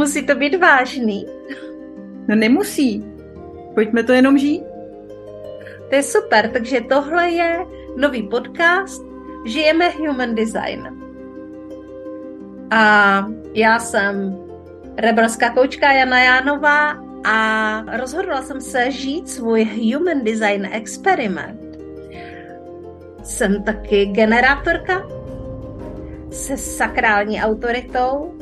Musí to být vážný. No nemusí. Pojďme to jenom žít. To je super, takže tohle je nový podcast Žijeme Human Design. A já jsem rebelská koučka Jana Jánová a rozhodla jsem se žít svůj Human Design experiment. Jsem taky generátorka se sakrální autoritou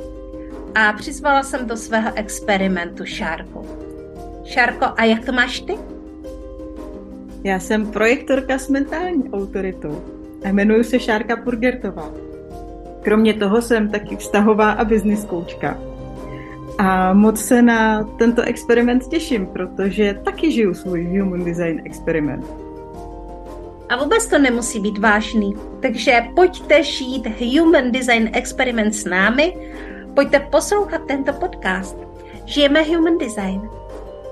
a přizvala jsem do svého experimentu Šárku. Šárko, a jak to máš ty? Já jsem projektorka s mentální autoritou a jmenuji se Šárka Purgertová. Kromě toho jsem taky vztahová a business koučka. A moc se na tento experiment těším, protože taky žiju svůj Human Design experiment. A vůbec to nemusí být vážný. Takže pojďte žít Human Design experiment s námi, pojďte poslouchat tento podcast. Žijeme Human Design.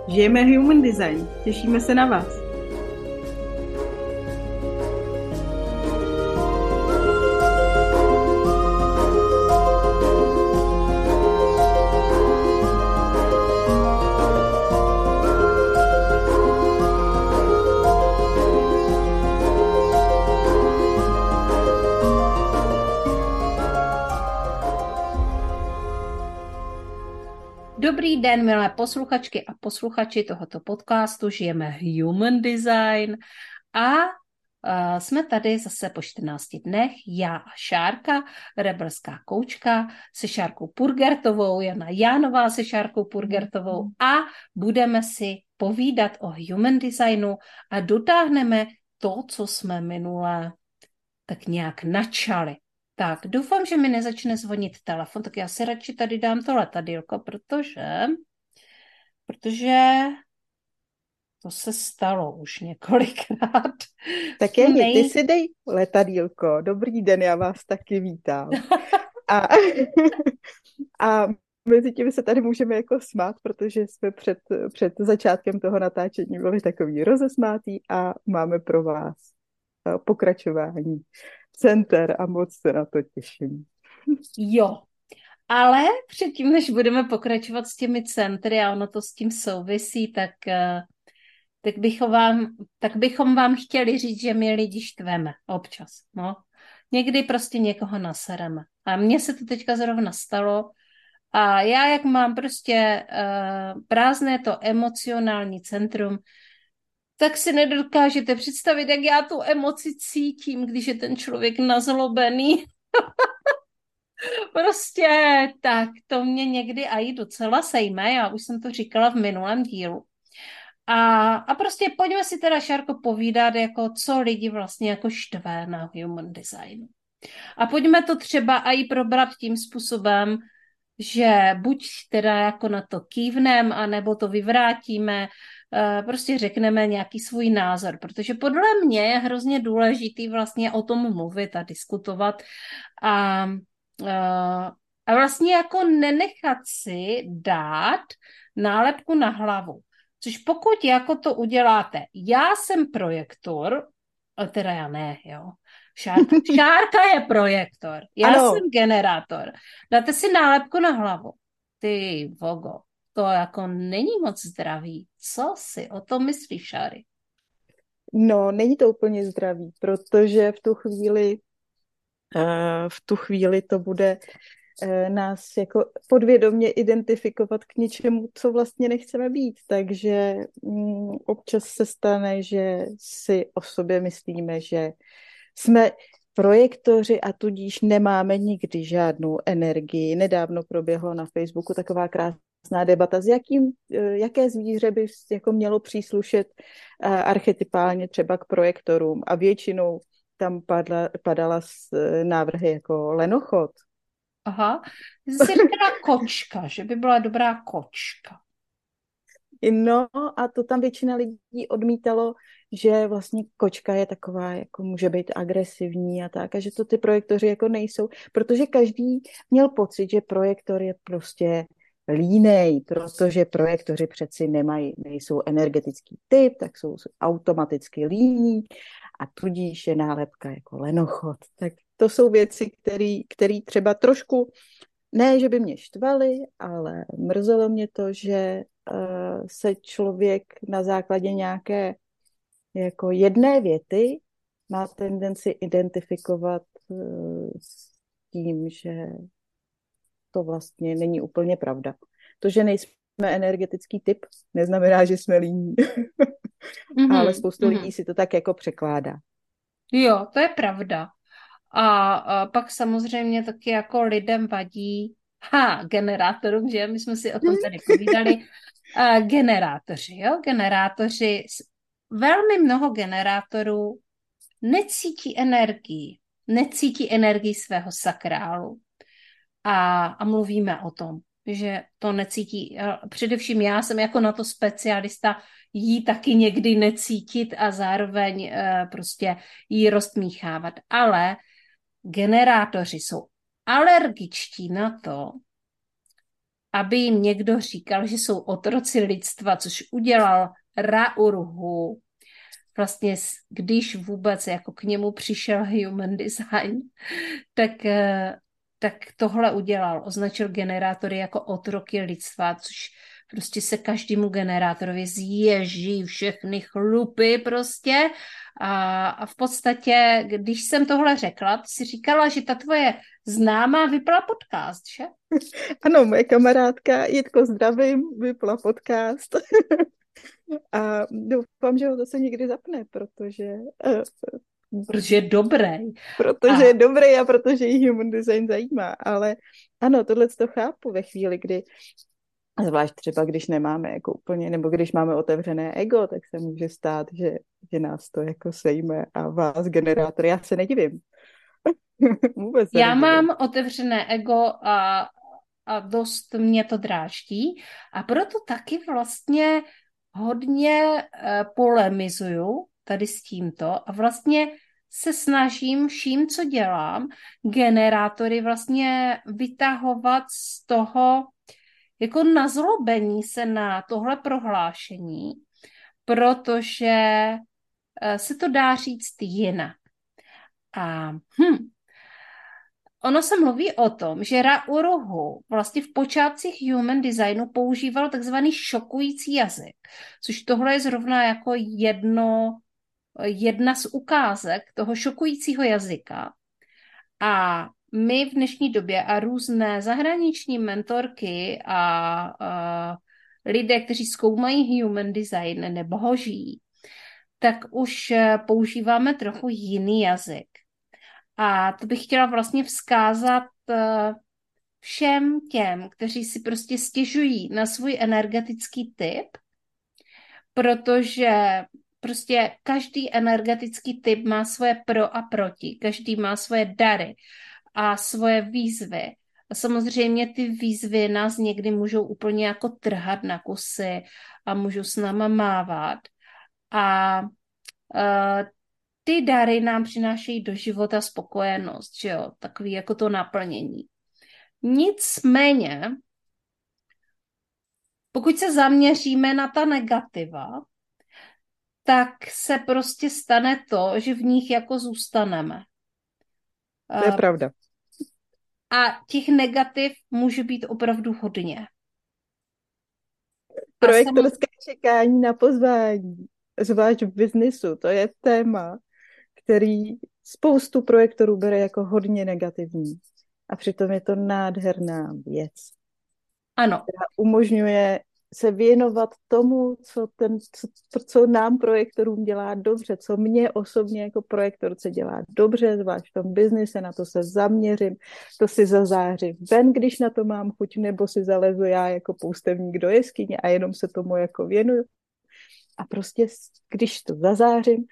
Žijeme Human Design. Těšíme se na vás. Den, milé posluchačky a posluchači tohoto podcastu. Žijeme Human Design a uh, jsme tady zase po 14 dnech. Já a Šárka, rebelská koučka, se Šárkou Purgertovou, Jana Jánová se Šárkou Purgertovou a budeme si povídat o Human Designu a dotáhneme to, co jsme minule tak nějak načali. Tak, doufám, že mi nezačne zvonit telefon, tak já si radši tady dám to letadílko, protože, protože to se stalo už několikrát. Tak je, Nej... ty si dej letadílko. Dobrý den, já vás taky vítám. A, a mezi tím se tady můžeme jako smát, protože jsme před, před začátkem toho natáčení byli takový rozesmátý a máme pro vás eh, pokračování center a moc se na to těším. Jo, ale předtím, než budeme pokračovat s těmi centry a ono to s tím souvisí, tak, eh, tak, bychom, vám, tak bychom vám chtěli říct, že my lidi štveme občas. No. Někdy prostě někoho nasereme. A mně se to teďka zrovna stalo. A já, jak mám prostě uh, prázdné to emocionální centrum, tak si nedokážete představit, jak já tu emoci cítím, když je ten člověk nazlobený. prostě tak, to mě někdy i docela sejme, já už jsem to říkala v minulém dílu. A, a prostě pojďme si teda, Šárko, povídat, jako co lidi vlastně jako štve na human designu. A pojďme to třeba i probrat tím způsobem, že buď teda jako na to kývnem, anebo to vyvrátíme, prostě řekneme nějaký svůj názor, protože podle mě je hrozně důležitý vlastně o tom mluvit a diskutovat a, eh, a vlastně jako nenechat si dát nálepku na hlavu. Což pokud jako to uděláte, já jsem projektor, teda já ne, jo, Šárka, šárka je projektor, já ano. jsem generátor. Dáte si nálepku na hlavu. Ty vogo, to jako není moc zdravý. Co si o tom myslíš, Šáry? No, není to úplně zdravý, protože v tu chvíli uh, v tu chvíli to bude uh, nás jako podvědomě identifikovat k něčemu, co vlastně nechceme být. Takže um, občas se stane, že si o sobě myslíme, že jsme projektoři a tudíž nemáme nikdy žádnou energii. Nedávno proběhlo na Facebooku taková krásná krásná debata, s jakým, eh, jaké zvíře by jako mělo příslušet eh, archetypálně třeba k projektorům a většinou tam padla, padala z eh, návrhy jako lenochod. Aha, jsi říkala kočka, že by byla dobrá kočka. No a to tam většina lidí odmítalo, že vlastně kočka je taková, jako může být agresivní a tak, a že to ty projektoři jako nejsou, protože každý měl pocit, že projektor je prostě línej, protože projektoři přeci nemají, nejsou energetický typ, tak jsou automaticky líní a tudíž je nálepka jako lenochod. Tak to jsou věci, které třeba trošku ne, že by mě štvali, ale mrzelo mě to, že uh, se člověk na základě nějaké jako jedné věty má tendenci identifikovat uh, s tím, že to vlastně není úplně pravda. To, že nejsme energetický typ, neznamená, že jsme líní. mm-hmm, ale spoustu mm-hmm. lidí si to tak jako překládá. Jo, to je pravda. A, a pak samozřejmě taky jako lidem vadí, ha, generátorům, že my jsme si o tom tady povídali, a generátoři, jo, generátoři, velmi mnoho generátorů necítí energii, necítí energii svého sakrálu. A, a mluvíme o tom, že to necítí. Především já jsem jako na to specialista jí taky někdy necítit a zároveň uh, prostě jí rozmíchávat. Ale generátoři jsou alergičtí na to, aby jim někdo říkal, že jsou otroci lidstva, což udělal Raurhu, vlastně když vůbec jako k němu přišel human design, tak, eh, tak tohle udělal. Označil generátory jako otroky lidstva, což prostě se každému generátorovi zježí všechny chlupy prostě a, a v podstatě, když jsem tohle řekla, ty si říkala, že ta tvoje známá vypla podcast, že? Ano, moje kamarádka Jitko zdravím, vypla podcast. a doufám, že ho zase někdy zapne, protože... Protože je dobrý. Protože a... je dobrý a protože jí human design zajímá. Ale ano, tohle to chápu ve chvíli, kdy Zvlášť třeba, když nemáme jako úplně, nebo když máme otevřené ego, tak se může stát, že, že nás to jako sejme a vás generátor. Já se nedivím. Vůbec Já nedivím. mám otevřené ego a, a dost mě to dráždí a proto taky vlastně hodně uh, polemizuju tady s tímto a vlastně se snažím vším, co dělám, generátory vlastně vytahovat z toho jako nazlobení se na tohle prohlášení, protože eh, se to dá říct jinak. A hm, ono se mluví o tom, že Ra Uruhu vlastně v počátcích human designu používal takzvaný šokující jazyk, což tohle je zrovna jako jedno, jedna z ukázek toho šokujícího jazyka. A my v dnešní době a různé zahraniční mentorky a, a lidé, kteří zkoumají human design nebo ho žijí, tak už eh, používáme trochu jiný jazyk. A to bych chtěla vlastně vzkázat eh, všem těm, kteří si prostě stěžují na svůj energetický typ, protože prostě každý energetický typ má svoje pro a proti, každý má svoje dary a svoje výzvy. A samozřejmě ty výzvy nás někdy můžou úplně jako trhat na kusy a můžou s náma mávat. A uh, ty dary nám přinášejí do života spokojenost, že jo, takový jako to naplnění. Nicméně, pokud se zaměříme na ta negativa, tak se prostě stane to, že v nich jako zůstaneme. To je pravda. A těch negativ může být opravdu hodně. Projektorské sam... čekání na pozvání, zvlášť v biznisu, to je téma, který spoustu projektorů bere jako hodně negativní. A přitom je to nádherná věc. Ano. Která umožňuje se věnovat tomu, co, ten, co, co nám projektorům dělá dobře, co mě osobně jako projektorce dělá dobře, zvlášť v tom biznise, na to se zaměřím, to si zazářím ven, když na to mám chuť, nebo si zalezu já jako poustevník do jeskyně a jenom se tomu jako věnuju. A prostě, když to zazářím,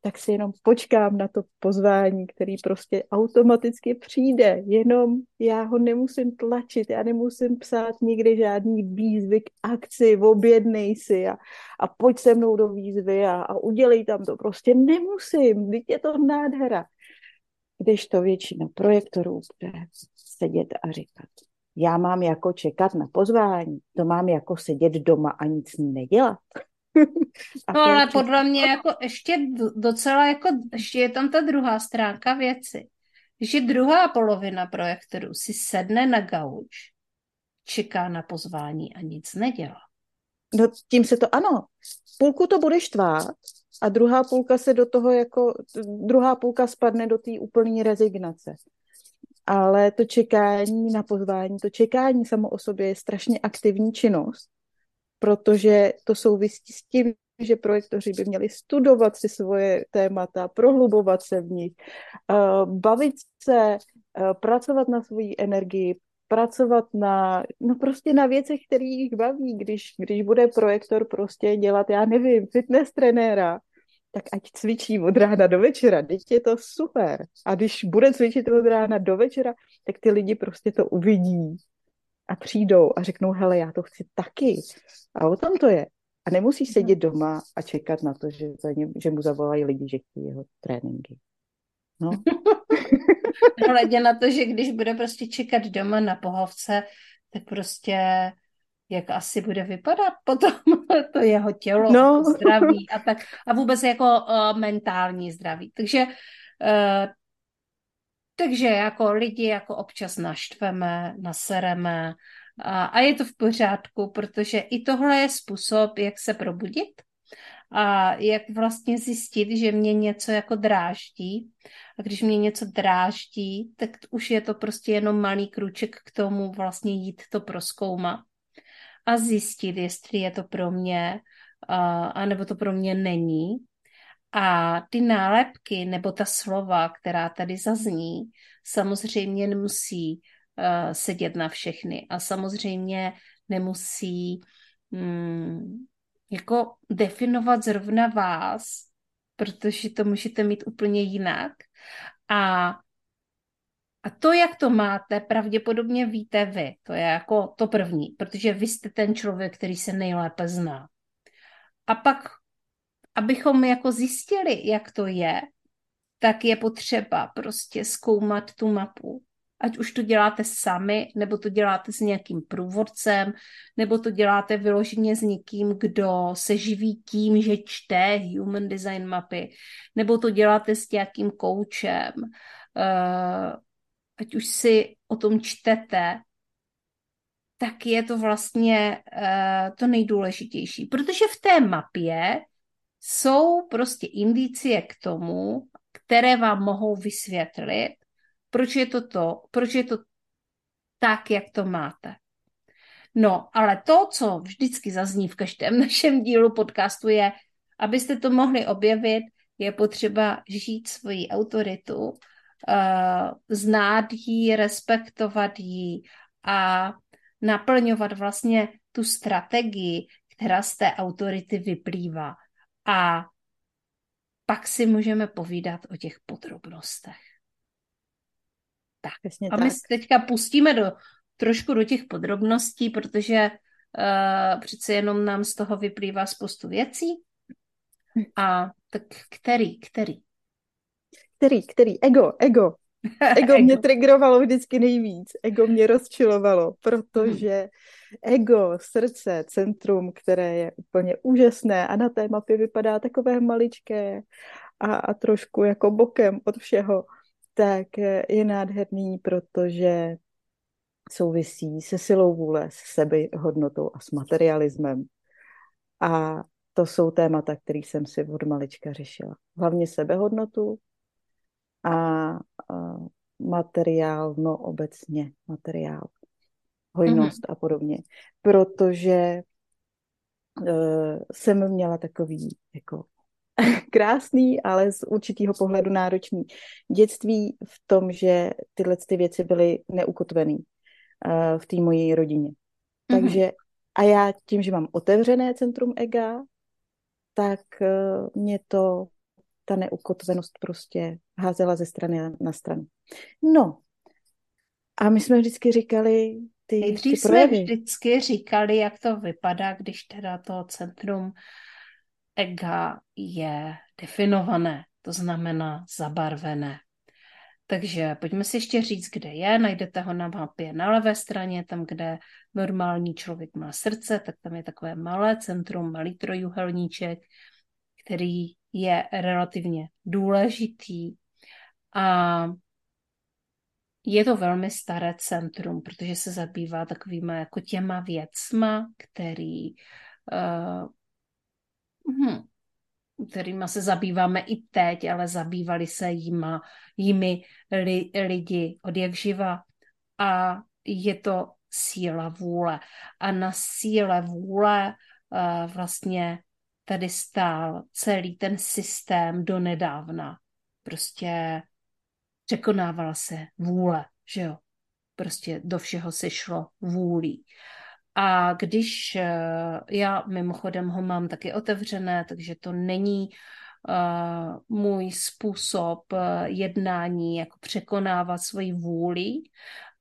tak si jenom počkám na to pozvání, který prostě automaticky přijde. Jenom já ho nemusím tlačit, já nemusím psát nikdy žádný výzvy k akci, objednej si a, a pojď se mnou do výzvy a, a udělej tam to. Prostě nemusím, teď je to nádhera. Když to většina projektorů bude sedět a říkat, já mám jako čekat na pozvání, to mám jako sedět doma a nic nedělat. No ale podle mě jako ještě docela jako, ještě je tam ta druhá stránka věci, že druhá polovina projektoru si sedne na gauč, čeká na pozvání a nic nedělá. No tím se to, ano, půlku to bude štvát a druhá půlka se do toho jako, druhá půlka spadne do té úplné rezignace. Ale to čekání na pozvání, to čekání samo o sobě je strašně aktivní činnost, protože to souvisí s tím, že projektoři by měli studovat si svoje témata, prohlubovat se v nich, eh, bavit se, eh, pracovat na svoji energii, pracovat na, no prostě na věcech, které jich baví, když, když bude projektor prostě dělat, já nevím, fitness trenéra, tak ať cvičí od rána do večera, teď je to super. A když bude cvičit od rána do večera, tak ty lidi prostě to uvidí a přijdou a řeknou, hele, já to chci taky. A o tom to je. A nemusí mhm. sedět doma a čekat na to, že, za ně, že mu zavolají lidi, že chtějí jeho tréninky. No. Hledě na to, že když bude prostě čekat doma na pohovce, tak prostě jak asi bude vypadat potom to jeho tělo, no. zdraví a tak a vůbec jako uh, mentální zdraví. Takže uh, takže jako lidi jako občas naštveme, nasereme a, a je to v pořádku, protože i tohle je způsob, jak se probudit a jak vlastně zjistit, že mě něco jako dráždí. A když mě něco dráždí, tak už je to prostě jenom malý kruček k tomu vlastně jít to proskoumat a zjistit, jestli je to pro mě, a, nebo to pro mě není. A ty nálepky nebo ta slova, která tady zazní, samozřejmě nemusí uh, sedět na všechny a samozřejmě nemusí um, jako definovat zrovna vás, protože to můžete mít úplně jinak. A, a to, jak to máte, pravděpodobně víte vy. To je jako to první, protože vy jste ten člověk, který se nejlépe zná. A pak, abychom jako zjistili, jak to je, tak je potřeba prostě zkoumat tu mapu Ať už to děláte sami, nebo to děláte s nějakým průvodcem, nebo to děláte vyloženě s někým, kdo se živí tím, že čte human design mapy, nebo to děláte s nějakým koučem. Eh, ať už si o tom čtete, tak je to vlastně uh, to nejdůležitější. Protože v té mapě jsou prostě indicie k tomu, které vám mohou vysvětlit, proč je to to, proč je to tak, jak to máte. No, ale to, co vždycky zazní v každém našem dílu podcastu, je, abyste to mohli objevit, je potřeba žít svoji autoritu, uh, znát ji, respektovat ji a naplňovat vlastně tu strategii, která z té autority vyplývá. A pak si můžeme povídat o těch podrobnostech. Tak. Přesně a my tak. teďka pustíme do, trošku do těch podrobností, protože uh, přece jenom nám z toho vyplývá spoustu věcí. A tak který, který? Který, který? Ego, ego. Ego, ego. mě triggerovalo vždycky nejvíc. Ego mě rozčilovalo, protože ego, srdce, centrum, které je úplně úžasné a na té mapě vypadá takové maličké a, a trošku jako bokem od všeho, tak je nádherný, protože souvisí se silou vůle, s sebehodnotou a s materialismem. A to jsou témata, které jsem si od malička řešila. Hlavně sebehodnotu a, a materiál, no obecně materiál, hojnost mm-hmm. a podobně. Protože uh, jsem měla takový jako krásný, ale z určitého pohledu náročný dětství v tom, že tyhle ty věci byly neukotvený uh, v té mojí rodině. Mm-hmm. Takže a já tím, že mám otevřené centrum ega, tak uh, mě to ta neukotvenost prostě házela ze strany na stranu. No, a my jsme vždycky říkali ty, Nejdřív ty jsme vždycky říkali, jak to vypadá, když teda to centrum ega je definované, to znamená zabarvené. Takže pojďme si ještě říct, kde je. Najdete ho na mapě na levé straně, tam, kde normální člověk má srdce, tak tam je takové malé centrum, malý trojuhelníček, který je relativně důležitý. A je to velmi staré centrum, protože se zabývá takovýma jako těma věcma, který uh, hm, kterýma se zabýváme i teď, ale zabývali se jima, jimi li, lidi od jak živa. A je to síla vůle. A na síle vůle uh, vlastně tady stál celý ten systém do nedávna. Prostě překonávala se vůle, že jo. Prostě do všeho se šlo vůlí. A když eh, já mimochodem ho mám taky otevřené, takže to není uh, můj způsob uh, jednání, jako překonávat svoji vůli.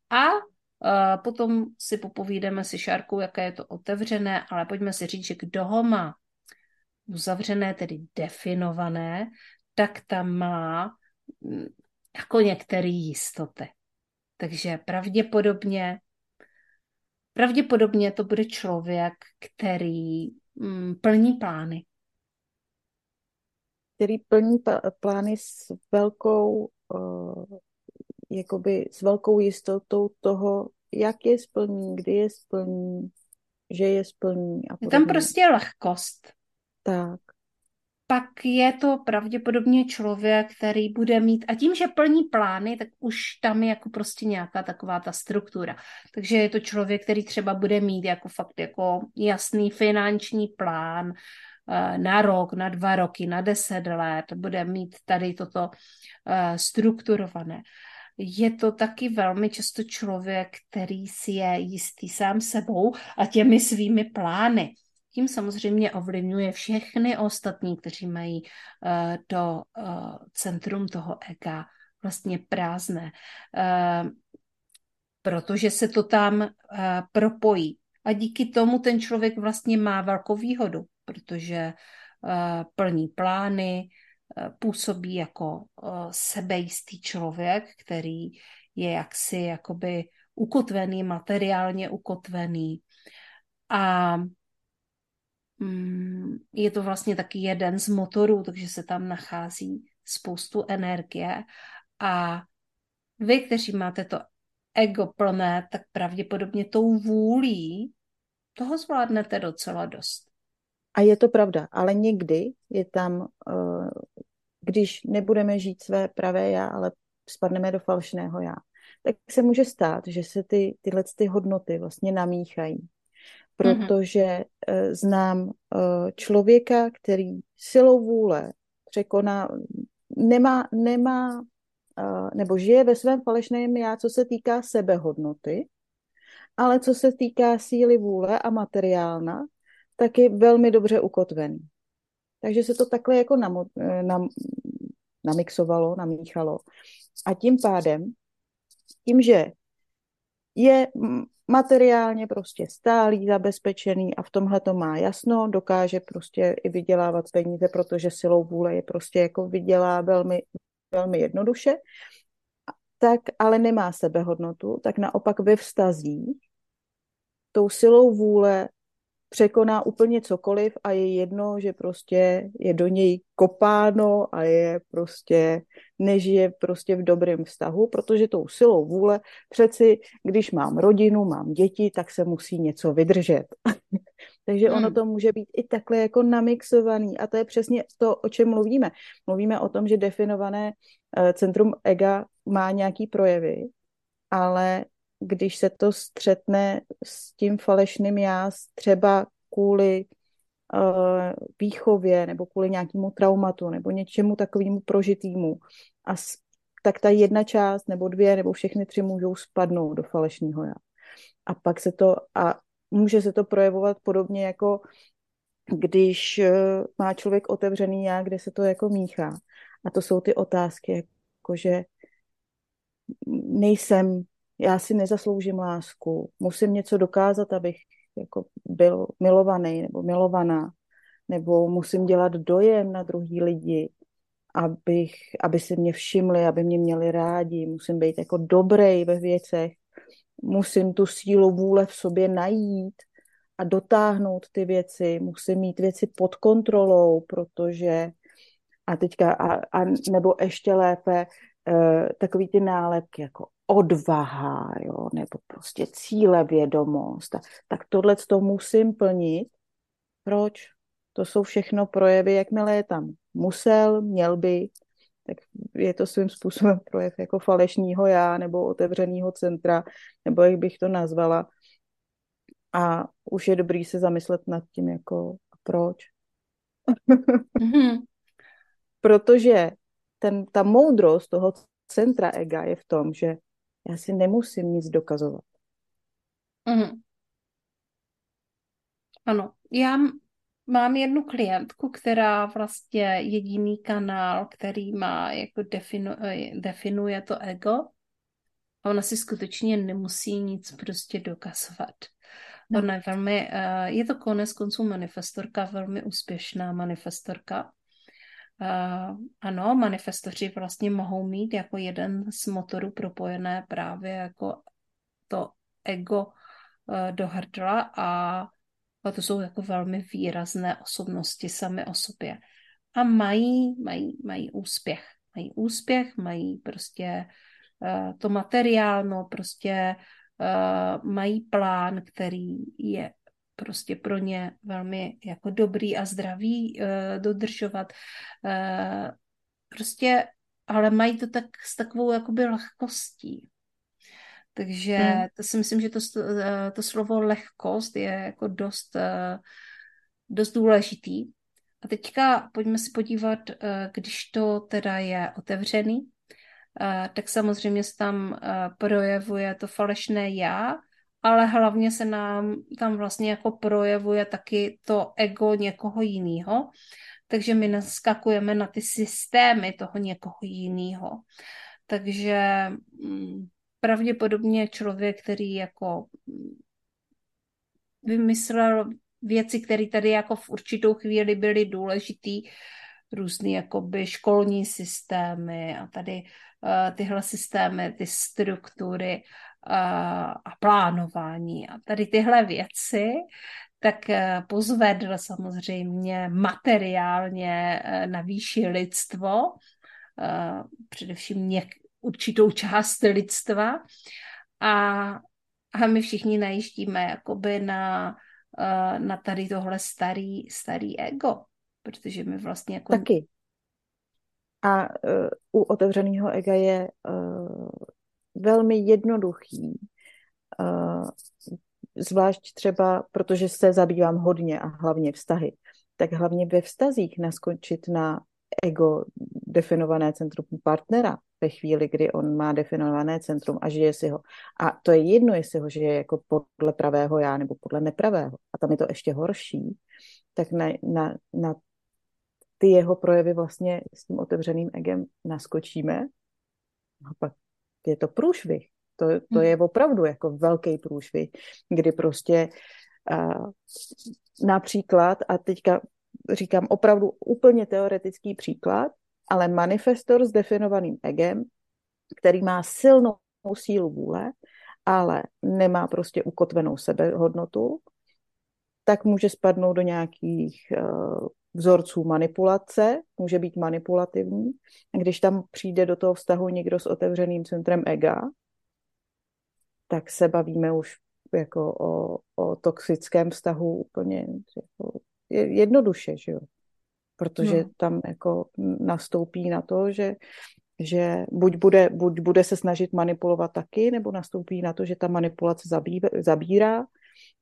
A uh, potom si popovídáme si Šárkou, jaké je to otevřené, ale pojďme si říct, že kdo ho má uzavřené, tedy definované, tak tam má mm, jako některé jistoty. Takže pravděpodobně Pravděpodobně to bude člověk, který mm, plní plány. Který plní plány s velkou, uh, jakoby s velkou jistotou toho, jak je splní, kdy je splní, že je splní. A je tam prostě lehkost. Tak pak je to pravděpodobně člověk, který bude mít, a tím, že plní plány, tak už tam je jako prostě nějaká taková ta struktura. Takže je to člověk, který třeba bude mít jako fakt jako jasný finanční plán eh, na rok, na dva roky, na deset let, bude mít tady toto eh, strukturované. Je to taky velmi často člověk, který si je jistý sám sebou a těmi svými plány tím samozřejmě ovlivňuje všechny ostatní, kteří mají uh, to uh, centrum toho ega vlastně prázdné, uh, protože se to tam uh, propojí. A díky tomu ten člověk vlastně má velkou výhodu, protože uh, plní plány, uh, působí jako uh, sebejistý člověk, který je jaksi jakoby ukotvený, materiálně ukotvený. A je to vlastně taky jeden z motorů, takže se tam nachází spoustu energie a vy, kteří máte to ego plné, tak pravděpodobně tou vůlí toho zvládnete docela dost. A je to pravda, ale někdy je tam, eh, když nebudeme žít své pravé já, ale spadneme do falšného já, tak se může stát, že se ty, tyhle ty hodnoty vlastně namíchají. Protože mm-hmm. znám eh, člověka, který silou vůle překoná, nemá, nemá eh, nebo žije ve svém falešném já, co se týká sebehodnoty, ale co se týká síly vůle a materiálna, tak je velmi dobře ukotvený. Takže se to takhle jako nam, nam, namixovalo, namíchalo. A tím pádem, tím, že je materiálně prostě stálý, zabezpečený a v tomhle to má jasno, dokáže prostě i vydělávat peníze, protože silou vůle je prostě jako vydělá velmi, velmi jednoduše, tak ale nemá sebehodnotu, tak naopak ve vztazích tou silou vůle překoná úplně cokoliv a je jedno, že prostě je do něj kopáno a je prostě, nežije prostě v dobrém vztahu, protože tou silou vůle přeci, když mám rodinu, mám děti, tak se musí něco vydržet. Takže ono hmm. to může být i takhle jako namixovaný a to je přesně to, o čem mluvíme. Mluvíme o tom, že definované eh, centrum ega má nějaký projevy, ale když se to střetne s tím falešným já, třeba kvůli uh, výchově nebo kvůli nějakému traumatu nebo něčemu takovému prožitýmu. A s, tak ta jedna část nebo dvě nebo všechny tři můžou spadnout do falešného já. A pak se to, a může se to projevovat podobně jako když uh, má člověk otevřený já, kde se to jako míchá. A to jsou ty otázky, jakože nejsem já si nezasloužím lásku, musím něco dokázat, abych jako byl milovaný nebo milovaná, nebo musím dělat dojem na druhý lidi, abych, aby se mě všimli, aby mě měli rádi, musím být jako dobrý ve věcech, musím tu sílu vůle v sobě najít a dotáhnout ty věci, musím mít věci pod kontrolou, protože a teďka, a, a nebo ještě lépe, uh, takový ty nálepky jako odvaha, jo, nebo prostě cíle vědomost, tak tohle to musím plnit. Proč? To jsou všechno projevy, jakmile je tam musel, měl by, tak je to svým způsobem projev jako falešního já nebo otevřeného centra, nebo jak bych to nazvala. A už je dobrý se zamyslet nad tím, jako proč. Mm-hmm. Protože ten, ta moudrost toho centra ega je v tom, že já si nemusím nic dokazovat. Mm-hmm. Ano, já mám jednu klientku, která vlastně jediný kanál, který má, jako definu, eh, definuje to ego. A ona si skutečně nemusí nic prostě dokazovat. Ona je velmi, eh, je to konec konců manifestorka, velmi úspěšná manifestorka. Uh, ano, manifestoři vlastně mohou mít jako jeden z motorů propojené právě jako to ego uh, do hrdla a, to jsou jako velmi výrazné osobnosti sami o sobě. A mají, mají, mají úspěch. Mají úspěch, mají prostě uh, to materiálno, prostě mají plán, který je prostě pro ně velmi jako dobrý a zdravý uh, dodržovat. Uh, prostě, ale mají to tak s takovou jakoby lehkostí. Takže hmm. to si myslím, že to, eh, to slovo lehkost je jako dost, dost důležitý. A teďka pojďme si podívat, když to teda je otevřený, tak samozřejmě se tam projevuje to falešné já, ale hlavně se nám tam vlastně jako projevuje taky to ego někoho jiného. Takže my naskakujeme na ty systémy toho někoho jiného. Takže mm, pravděpodobně člověk, který jako mm, vymyslel věci, které tady jako v určitou chvíli byly důležitý, různý jakoby školní systémy a tady uh, tyhle systémy, ty struktury a plánování a tady tyhle věci, tak eh, pozvedl samozřejmě materiálně eh, na výši lidstvo, eh, především něk, určitou část lidstva a, a my všichni najíždíme jakoby na, na tady tohle starý, starý ego, protože my vlastně jako... Taky. A uh, u otevřeného ega je uh, velmi jednoduchý. Uh, zvlášť třeba, protože se zabývám hodně a hlavně vztahy, tak hlavně ve vztazích naskočit na ego definované centrum partnera ve chvíli, kdy on má definované centrum a žije si ho. A to je jedno, jestli ho žije jako podle pravého já nebo podle nepravého. A tam je to ještě horší. Tak na, na, na ty jeho projevy vlastně s tím otevřeným egem naskočíme a pak je to průšvih. To, to je hmm. opravdu jako velký průšvih, kdy prostě uh, například, a teďka říkám opravdu úplně teoretický příklad, ale manifestor s definovaným egem, který má silnou sílu vůle, ale nemá prostě ukotvenou sebehodnotu, tak může spadnout do nějakých uh, vzorců manipulace, může být manipulativní. A když tam přijde do toho vztahu někdo s otevřeným centrem ega, tak se bavíme už jako o, o toxickém vztahu úplně jako jednoduše, že jo. Protože no. tam jako nastoupí na to, že, že buď, bude, buď bude se snažit manipulovat taky, nebo nastoupí na to, že ta manipulace zabí, zabírá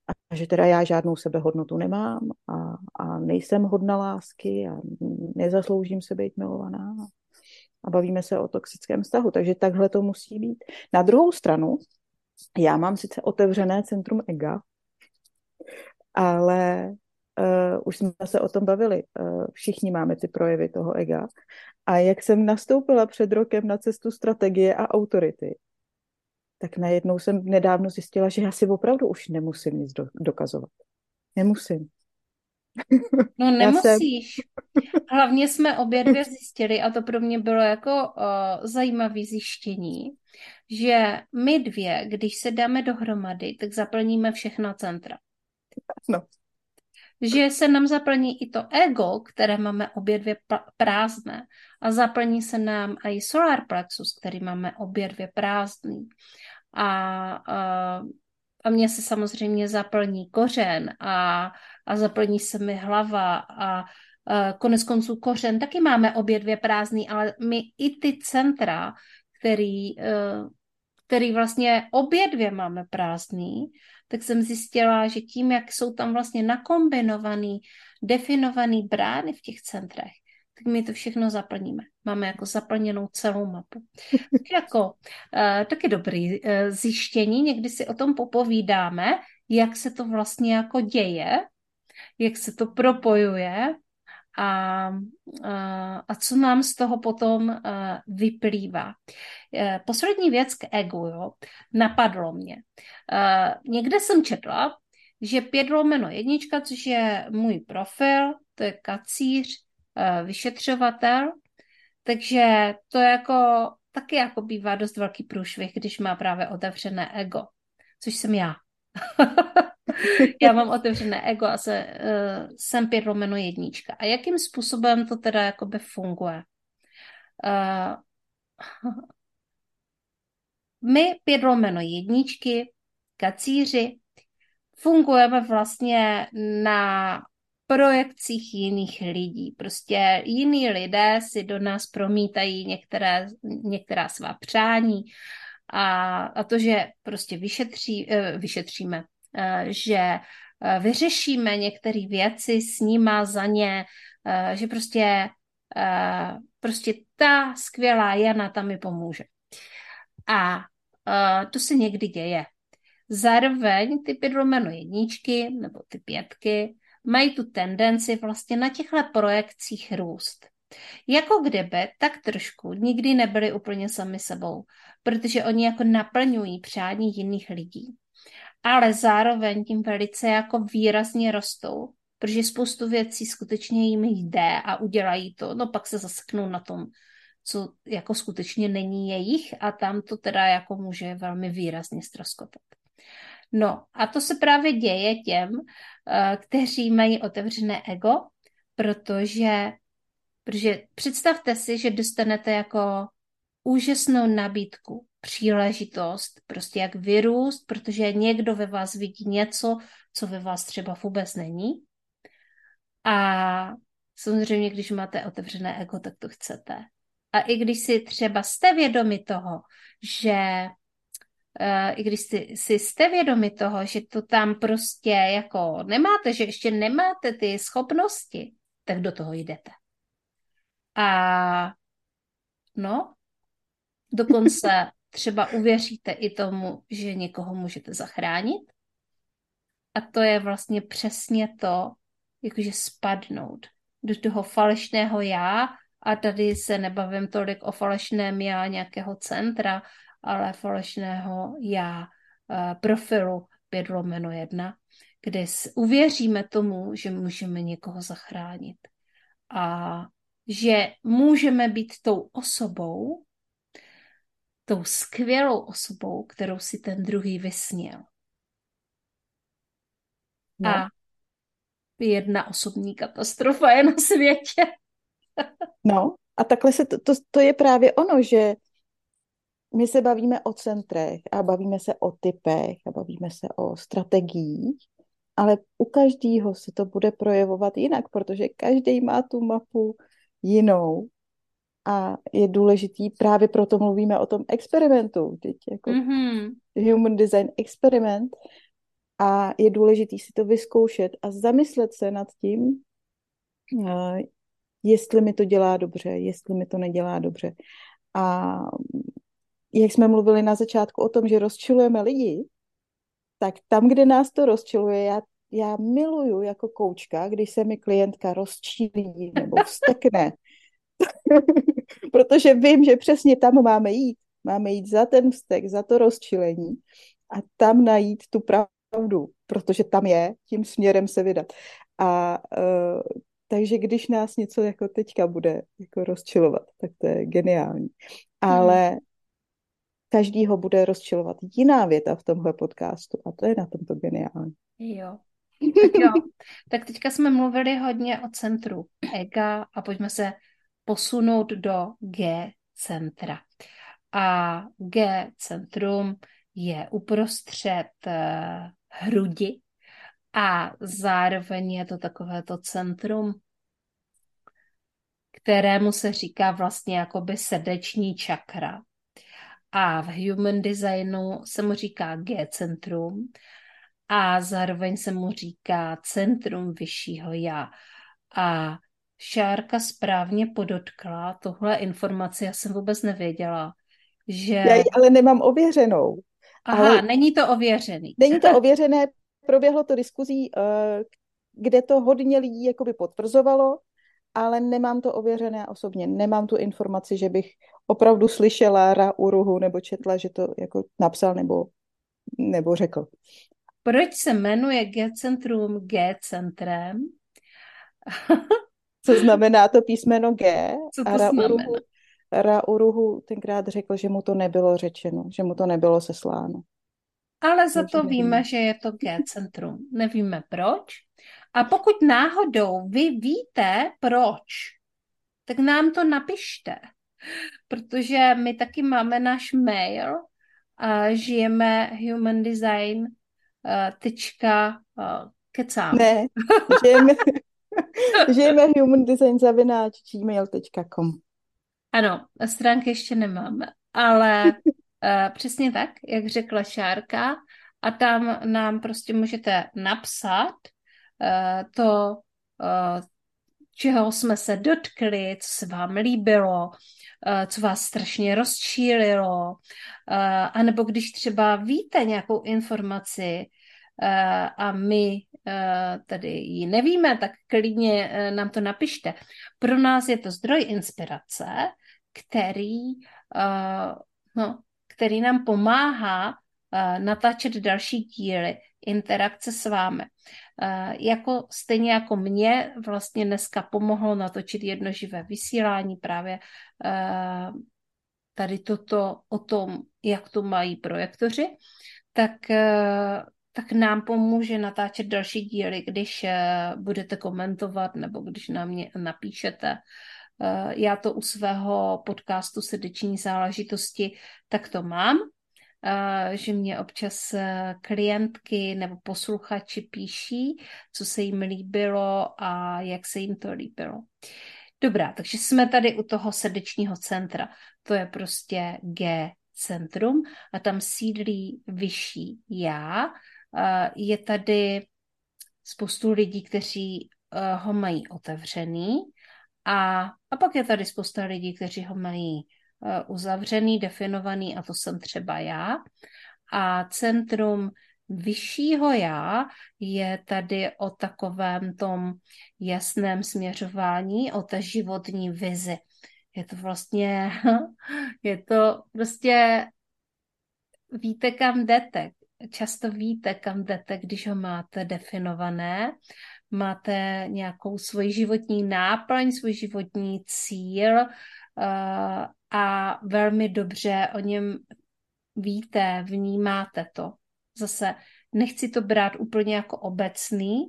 a že teda já žádnou sebehodnotu nemám a, a nejsem hodna lásky a nezasloužím se být milovaná a bavíme se o toxickém vztahu. Takže takhle to musí být. Na druhou stranu, já mám sice otevřené centrum ega, ale uh, už jsme se o tom bavili. Uh, všichni máme ty projevy toho ega. A jak jsem nastoupila před rokem na cestu strategie a autority, tak najednou jsem nedávno zjistila, že já si opravdu už nemusím nic do, dokazovat. Nemusím. No nemusíš. Jsem... Hlavně jsme obě dvě zjistili, a to pro mě bylo jako uh, zajímavé zjištění, že my dvě, když se dáme dohromady, tak zaplníme všechna centra. No. že se nám zaplní i to ego, které máme obě dvě prázdné a zaplní se nám i solar plexus, který máme obě dvě prázdný. A, a, a mně se samozřejmě zaplní kořen a, a zaplní se mi hlava a, a konec konců kořen. Taky máme obě dvě prázdný, ale my i ty centra, který, e, který vlastně obě dvě máme prázdný, tak jsem zjistila, že tím, jak jsou tam vlastně nakombinovaný, definovaný brány v těch centrech, tak my to všechno zaplníme. Máme jako zaplněnou celou mapu. Tak jako, uh, taky dobrý uh, zjištění, někdy si o tom popovídáme, jak se to vlastně jako děje, jak se to propojuje a, a, a co nám z toho potom vyplývá. Poslední věc k egu, jo, napadlo mě. Někde jsem četla, že pět lomeno jednička, což je můj profil, to je kacíř, vyšetřovatel, takže to jako taky jako bývá dost velký průšvih, když má právě otevřené ego, což jsem já. Já mám otevřené ego a se, uh, jsem pět lomeno jednička. A jakým způsobem to teda jakoby funguje? Uh, my pět lomeno jedničky, kacíři, fungujeme vlastně na projekcích jiných lidí. Prostě jiní lidé si do nás promítají některé, některá svá přání a, a to, že prostě vyšetří, uh, vyšetříme, Eh, že eh, vyřešíme některé věci s nima za ně, eh, že prostě, prostě ta skvělá Jana tam mi pomůže. A to se někdy děje. Zároveň ty pětlomeno jedničky nebo ty pětky mají tu tendenci vlastně na těchto projekcích růst. Jako kdyby tak trošku nikdy nebyli úplně sami sebou, protože oni jako naplňují přání jiných lidí ale zároveň tím velice jako výrazně rostou, protože spoustu věcí skutečně jim jde a udělají to, no pak se zaseknou na tom, co jako skutečně není jejich a tam to teda jako může velmi výrazně ztroskotat. No a to se právě děje těm, eh, kteří mají otevřené ego, protože, protože představte si, že dostanete jako úžasnou nabídku příležitost, prostě jak vyrůst, protože někdo ve vás vidí něco, co ve vás třeba vůbec není. A samozřejmě, když máte otevřené ego, tak to chcete. A i když si třeba jste vědomi toho, že i když si, si jste vědomi toho, že to tam prostě jako nemáte, že ještě nemáte ty schopnosti, tak do toho jdete. A no, dokonce třeba uvěříte i tomu, že někoho můžete zachránit. A to je vlastně přesně to, jakože spadnout do toho falešného já a tady se nebavím tolik o falešném já nějakého centra, ale falešného já uh, profilu 5 lomeno 1, kde uvěříme tomu, že můžeme někoho zachránit a že můžeme být tou osobou, tou skvělou osobou, kterou si ten druhý vysněl. No. A jedna osobní katastrofa je na světě. no a takhle se to, to, to je právě ono, že my se bavíme o centrech a bavíme se o typech a bavíme se o strategiích, ale u každého se to bude projevovat jinak, protože každý má tu mapu jinou a je důležitý, právě proto mluvíme o tom experimentu, teď jako mm-hmm. human design experiment a je důležitý si to vyzkoušet a zamyslet se nad tím, uh, jestli mi to dělá dobře, jestli mi to nedělá dobře. A jak jsme mluvili na začátku o tom, že rozčilujeme lidi, tak tam, kde nás to rozčiluje, já, já miluju jako koučka, když se mi klientka rozčílí nebo vstekne, protože vím, že přesně tam máme jít. Máme jít za ten vztek, za to rozčilení a tam najít tu pravdu, protože tam je, tím směrem se vydat. A uh, takže když nás něco jako teďka bude jako rozčilovat, tak to je geniální. Ale hmm. Každýho bude rozčilovat jiná věta v tomhle podcastu a to je na tomto geniální. Jo. Tak jo, tak teďka jsme mluvili hodně o centru ega a pojďme se posunout do G centra. A G centrum je uprostřed uh, hrudi a zároveň je to takové to centrum, kterému se říká vlastně jakoby srdeční čakra. A v human designu se mu říká G-centrum a zároveň se mu říká centrum vyššího já. A Šárka správně podotkla tohle informaci, já jsem vůbec nevěděla, že... Já ji ale nemám ověřenou. Aha, ale... není to ověřený. Není to ověřené, proběhlo to diskuzí, eh, kde to hodně lidí jakoby potvrzovalo, ale nemám to ověřené osobně. Nemám tu informaci, že bych opravdu slyšela Ra Uruhu nebo četla, že to jako napsal nebo, nebo řekl. Proč se jmenuje G-centrum G-centrem? Co znamená to písmeno G? Co to a Ra znamená? Uruhu, Ra Uruhu tenkrát řekl, že mu to nebylo řečeno, že mu to nebylo sesláno. Ale za to víme, že je to G-centrum. Nevíme proč. A pokud náhodou vy víte proč, tak nám to napište. Protože my taky máme náš mail a žijeme human design uh, tečka uh, kecám. Ne, žijeme, žijeme human design zavináč gmail.com. Ano, stránky ještě nemáme, ale uh, přesně tak, jak řekla Šárka, a tam nám prostě můžete napsat to, uh, čeho jsme se dotkli, co se vám líbilo, uh, co vás strašně rozčílilo, anebo když třeba víte nějakou informaci a my tady ji nevíme, tak klidně nám to napište. Pro nás je to zdroj inspirace, který, no, který nám pomáhá natáčet další díly, interakce s vámi. Uh, jako stejně jako mě vlastně dneska pomohlo natočit jedno živé vysílání právě uh, tady toto o tom, jak to mají projektoři, tak, tak nám pomůže natáčet další díly, když budete komentovat nebo když nám mě napíšete Eh, já to u svého podcastu Srdeční záležitosti tak to mám, eh, že mě občas eh, klientky nebo posluchači píší, co se jim líbilo a jak se jim to líbilo. Dobrá, takže jsme tady u toho srdečního centra. To je prostě G centrum a tam sídlí vyšší já. Je tady spoustu lidí, kteří ho mají otevřený a, a pak je tady spousta lidí, kteří ho mají uzavřený, definovaný a to jsem třeba já. A centrum vyššího já je tady o takovém tom jasném směřování, o té životní vizi. Je to vlastně, je to prostě, víte, kam jdete. Často víte, kam jdete, když ho máte definované máte nějakou svoji životní náplň, svůj životní cíl a velmi dobře o něm víte, vnímáte to. Zase nechci to brát úplně jako obecný,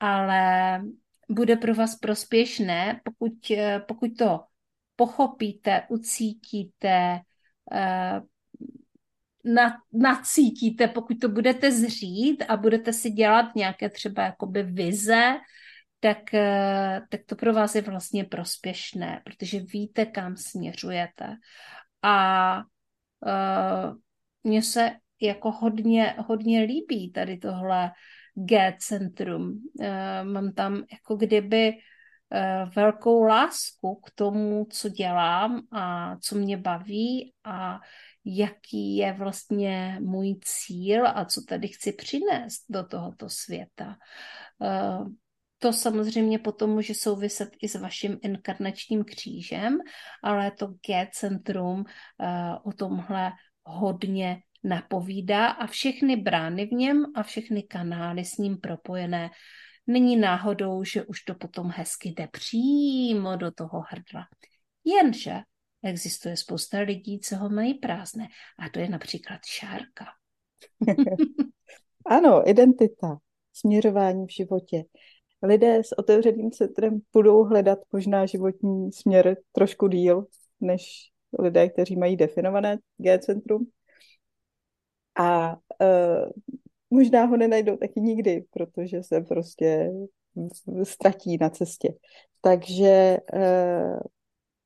ale bude pro vás prospěšné, pokud, eh, pokud to pochopíte, ucítíte, eh, na, nacítíte, pokud to budete zřít a budete si dělat nějaké třeba jakoby vize, tak, eh, tak to pro vás je vlastně prospěšné, protože víte, kam směřujete. A uh, mně se jako hodně, hodně líbí tady tohle G-centrum. Uh, mám tam jako kdyby uh, velkou lásku k tomu, co dělám a co mě baví a jaký je vlastně můj cíl a co tady chci přinést do tohoto světa. Eh, to samozřejmě potom může souviset i s vaším inkarnačním křížem, ale to G-centrum eh, o tomhle hodně napovídá a všechny brány v něm a všechny kanály s ním propojené. Není náhodou, že už to potom hezky jde přímo do toho hrdla. Jenže Existuje spousta lidí, co ho mají prázdné. A to je například šárka. ano, identita. směřování v životě. Lidé s otevřeným centrem budou hledat možná životní směr trošku díl, než lidé, kteří mají definované G-centrum. A uh, možná ho nenajdou taky nikdy, protože se prostě ztratí na cestě. Takže uh,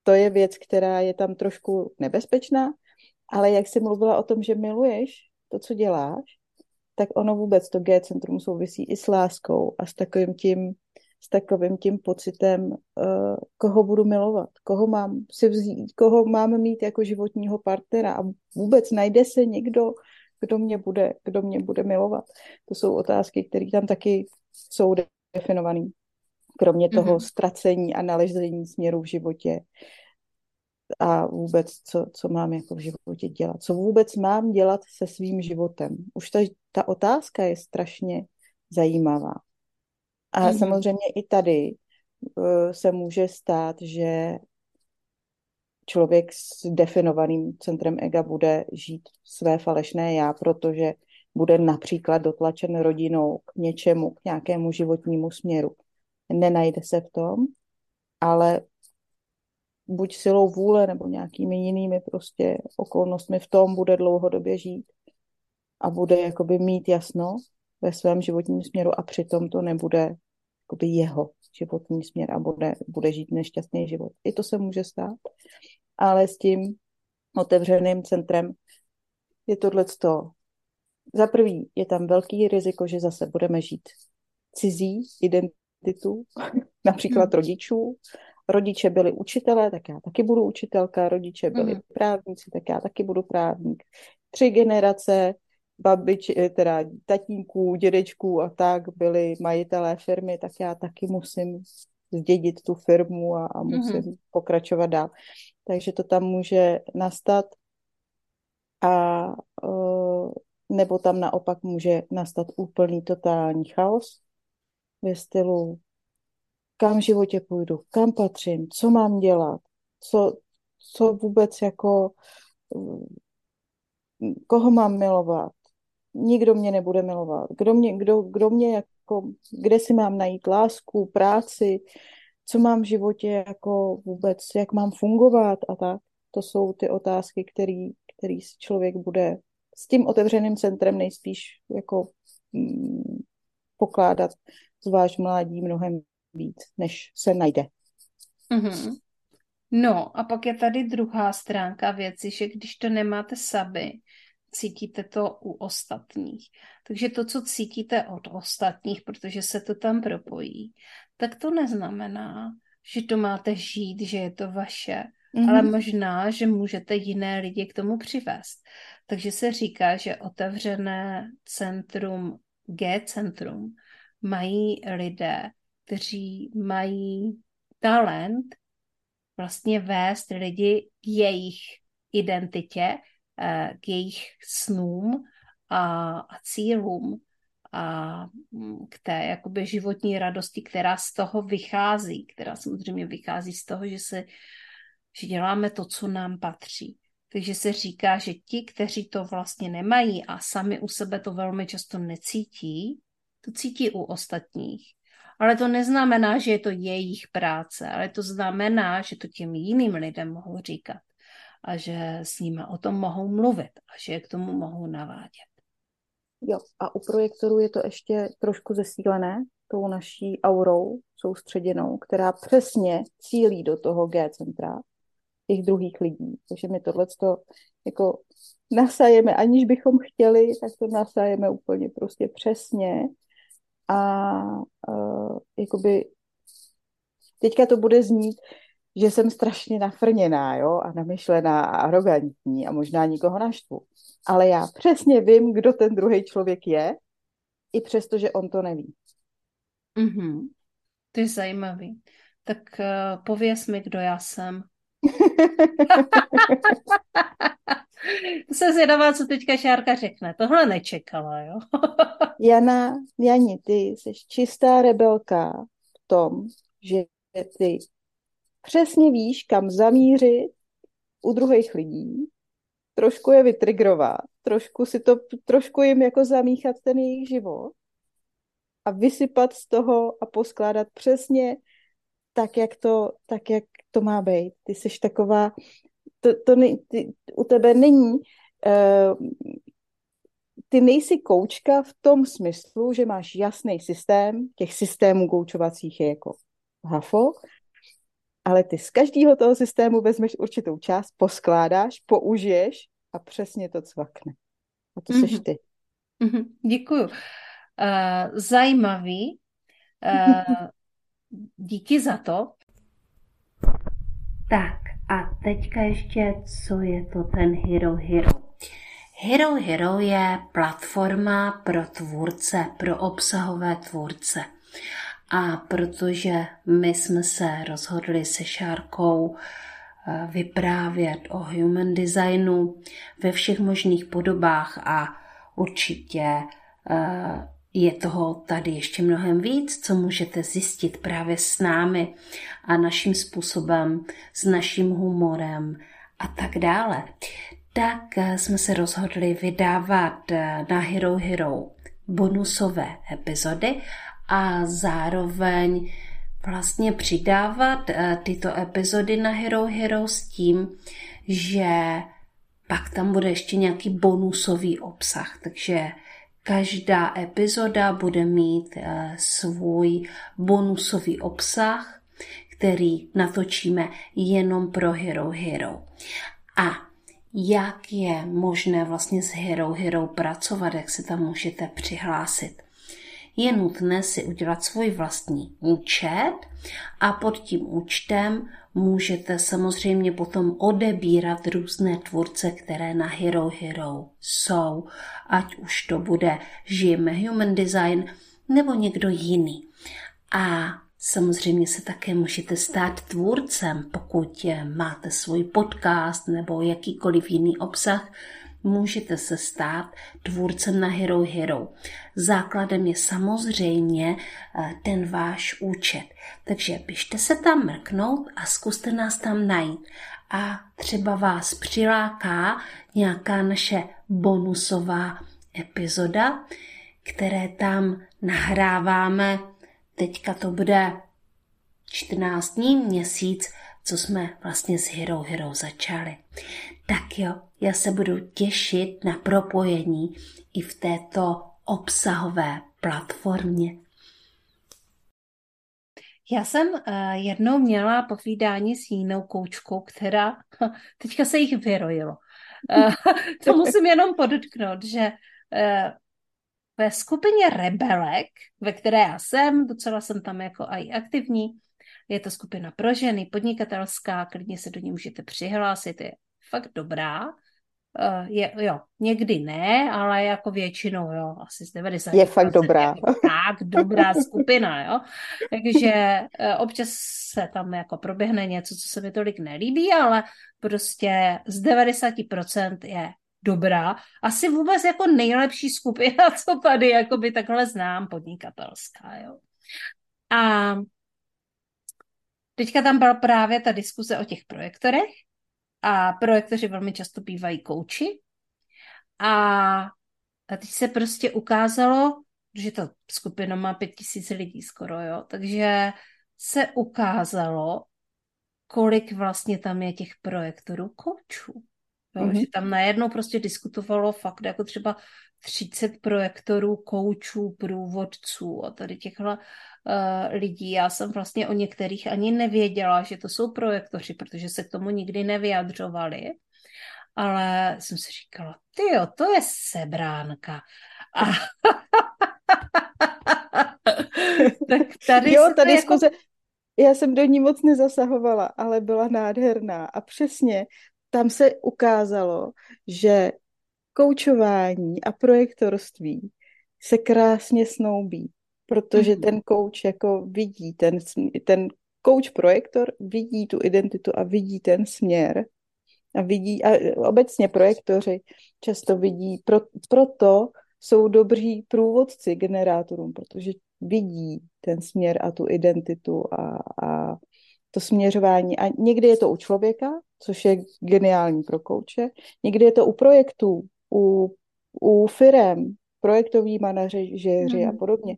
to je věc, která je tam trošku nebezpečná, ale jak jsi mluvila o tom, že miluješ to, co děláš, tak ono vůbec to G-centrum souvisí i s láskou a s takovým tím, s takovým tím pocitem, uh, koho budu milovat, koho mám si vzít, koho mám mít jako životního partnera a vůbec najde se někdo, kdo mě bude, kdo mě bude milovat. To jsou otázky, které tam taky jsou definované. Kromě toho mm-hmm. ztracení a nalezení směru v životě a vůbec, co, co mám jako v životě dělat. Co vůbec mám dělat se svým životem. Už ta, ta otázka je strašně zajímavá. A mm-hmm. samozřejmě i tady uh, se může stát, že člověk s definovaným centrem ega bude žít své falešné já, protože bude například dotlačen rodinou k něčemu, k nějakému životnímu směru. Nenajde se v tom, ale buď silou vůle nebo nějakými jinými prostě okolnostmi v tom bude dlouhodobě žít a bude jakoby mít jasno ve svém životním směru a přitom to nebude jakoby jeho životní směr a bude, bude žít nešťastný život. I to se může stát, ale s tím otevřeným centrem je tohle to. Za prvý je tam velký riziko, že zase budeme žít cizí identitu, například hmm. rodičů, rodiče byli učitelé, tak já taky budu učitelka, rodiče byli mm. právníci, tak já taky budu právník. Tři generace babič, eh, teda tatínků, dědečků a tak byli majitelé firmy, tak já taky musím zdědit tu firmu a, a musím mm-hmm. pokračovat dál. Takže to tam může nastat a uh, nebo tam naopak může nastat úplný totální chaos ve stylu kam v životě půjdu, kam patřím, co mám dělat, co, co vůbec jako, koho mám milovat. Nikdo mě nebude milovat. Kdo mě, kdo, kdo mě jako, kde si mám najít lásku, práci, co mám v životě jako vůbec, jak mám fungovat a tak. To jsou ty otázky, který, který člověk bude s tím otevřeným centrem nejspíš jako mm, pokládat zvlášť mládí mnohem víc, než se najde. Mm-hmm. No a pak je tady druhá stránka věci, že když to nemáte sami, cítíte to u ostatních. Takže to, co cítíte od ostatních, protože se to tam propojí, tak to neznamená, že to máte žít, že je to vaše, mm-hmm. ale možná, že můžete jiné lidi k tomu přivést. Takže se říká, že otevřené centrum, G-centrum, mají lidé, kteří mají talent vlastně vést lidi k jejich identitě, eh, k jejich snům a, cílům a mm, k té jakoby životní radosti, která z toho vychází, která samozřejmě vychází z toho, že, se, že děláme to, co nám patří. Takže se říká, že ti, kteří to vlastně nemají a sami u sebe to velmi často necítí, to cítí u ostatních. Ale to neznamená, že je to jejich práce, ale to znamená, že to těm jiným lidem mohou říkat a že s nimi o tom mohou mluvit a že je k tomu mohou navádět. Jo, a u projektorů je to ještě trošku zesílené tou naší aurou soustředěnou, která přesně cílí do toho G-centra těch druhých lidí. Takže my tohle jako nasajeme, aniž bychom chtěli, tak to nasajeme úplně prostě přesně a uh, jakoby teďka to bude znít, že jsem strašně nafrněná, jo, a namyšlená a arrogantní a možná nikoho naštvu. Ale já přesně vím, kdo ten druhý člověk je, i přesto, že on to neví. Mm-hmm. To je zajímavý. Tak uh, pověz mi, kdo já jsem. Jsem zvědavá, co teďka Šárka řekne. Tohle nečekala, jo? Jana, Jani, ty jsi čistá rebelka v tom, že ty přesně víš, kam zamířit u druhých lidí, trošku je vytrigrovat, trošku si to, trošku jim jako zamíchat ten jejich život, a vysypat z toho a poskládat přesně tak, jak to, tak, jak to má být. Ty jsi taková, to, to ne, ty, u tebe není, uh, ty nejsi koučka v tom smyslu, že máš jasný systém, těch systémů koučovacích je jako hafo, ale ty z každého toho systému vezmeš určitou část, poskládáš, použiješ a přesně to cvakne. A to mm-hmm. seš ty. Mm-hmm. Děkuju. Uh, zajímavý. Uh, díky za to. Tak a teďka ještě, co je to ten Hero Hero. Hero Hero je platforma pro tvůrce, pro obsahové tvůrce. A protože my jsme se rozhodli se Šárkou eh, vyprávět o human designu ve všech možných podobách a určitě eh, je toho tady ještě mnohem víc, co můžete zjistit právě s námi a naším způsobem, s naším humorem a tak dále. Tak eh, jsme se rozhodli vydávat na Hero Hero bonusové epizody a zároveň vlastně přidávat eh, tyto epizody na Hero Hero s tím, že pak tam bude ještě nějaký bonusový obsah, takže každá epizoda bude mít eh, svůj bonusový obsah, který natočíme jenom pro Hero Hero. A jak je možné vlastně s Hero Hero pracovat, jak se tam můžete přihlásit je nutné si udělat svůj vlastní účet a pod tím účtem můžete samozřejmě potom odebírat různé tvůrce, které na Hero Hero jsou, ať už to bude Žijeme Human Design nebo někdo jiný. A Samozřejmě se také můžete stát tvůrcem, pokud máte svůj podcast nebo jakýkoliv jiný obsah, můžete se stát tvůrcem na Hero Hero. Základem je samozřejmě eh, ten váš účet. Takže běžte se tam mrknout a zkuste nás tam najít. A třeba vás přiláká nějaká naše bonusová epizoda, které tam nahráváme. Teďka to bude 14 dní, měsíc, co jsme vlastně s Hero Hero začali. Tak jo, já se budu těšit na propojení i v této obsahové platformě. Já jsem uh, jednou měla povídání s jinou koučkou, která teďka se jich vyrojilo. Uh, to musím jenom podotknout, že uh, ve skupině Rebelek, ve které já jsem, docela jsem tam jako i aktivní, je to skupina pro ženy, podnikatelská, klidně se do ní můžete přihlásit, je fakt dobrá. Uh, je, jo, někdy ne, ale jako většinou, jo, asi z 90. Je fakt dobrá. Tak dobrá skupina, jo. Takže uh, občas se tam jako proběhne něco, co se mi tolik nelíbí, ale prostě z 90% je dobrá. Asi vůbec jako nejlepší skupina, co tady jako by takhle znám, podnikatelská, jo. A teďka tam byla právě ta diskuse o těch projektorech a projektoři velmi často bývají kouči. A, teď se prostě ukázalo, že ta skupina má pět tisíc lidí skoro, jo, takže se ukázalo, kolik vlastně tam je těch projektorů koučů. Jo, mm-hmm. Že tam najednou prostě diskutovalo fakt jako třeba 30 projektorů, koučů, průvodců a tady těchhle uh, lidí. Já jsem vlastně o některých ani nevěděla, že to jsou projektoři, protože se k tomu nikdy nevyjadřovali. Ale jsem si říkala, ty jo, to je sebránka. A tak tady jo, ta diskuze, jako... já jsem do ní moc nezasahovala, ale byla nádherná. A přesně tam se ukázalo, že koučování a projektorství se krásně snoubí, protože mm-hmm. ten kouč jako vidí, ten, ten kouč projektor vidí tu identitu a vidí ten směr a vidí, a obecně projektoři často vidí, pro, proto jsou dobří průvodci generátorům, protože vidí ten směr a tu identitu a, a to směřování. A někdy je to u člověka, což je geniální pro kouče, někdy je to u projektů, u, u firem, projektoví manažeři mm. a podobně.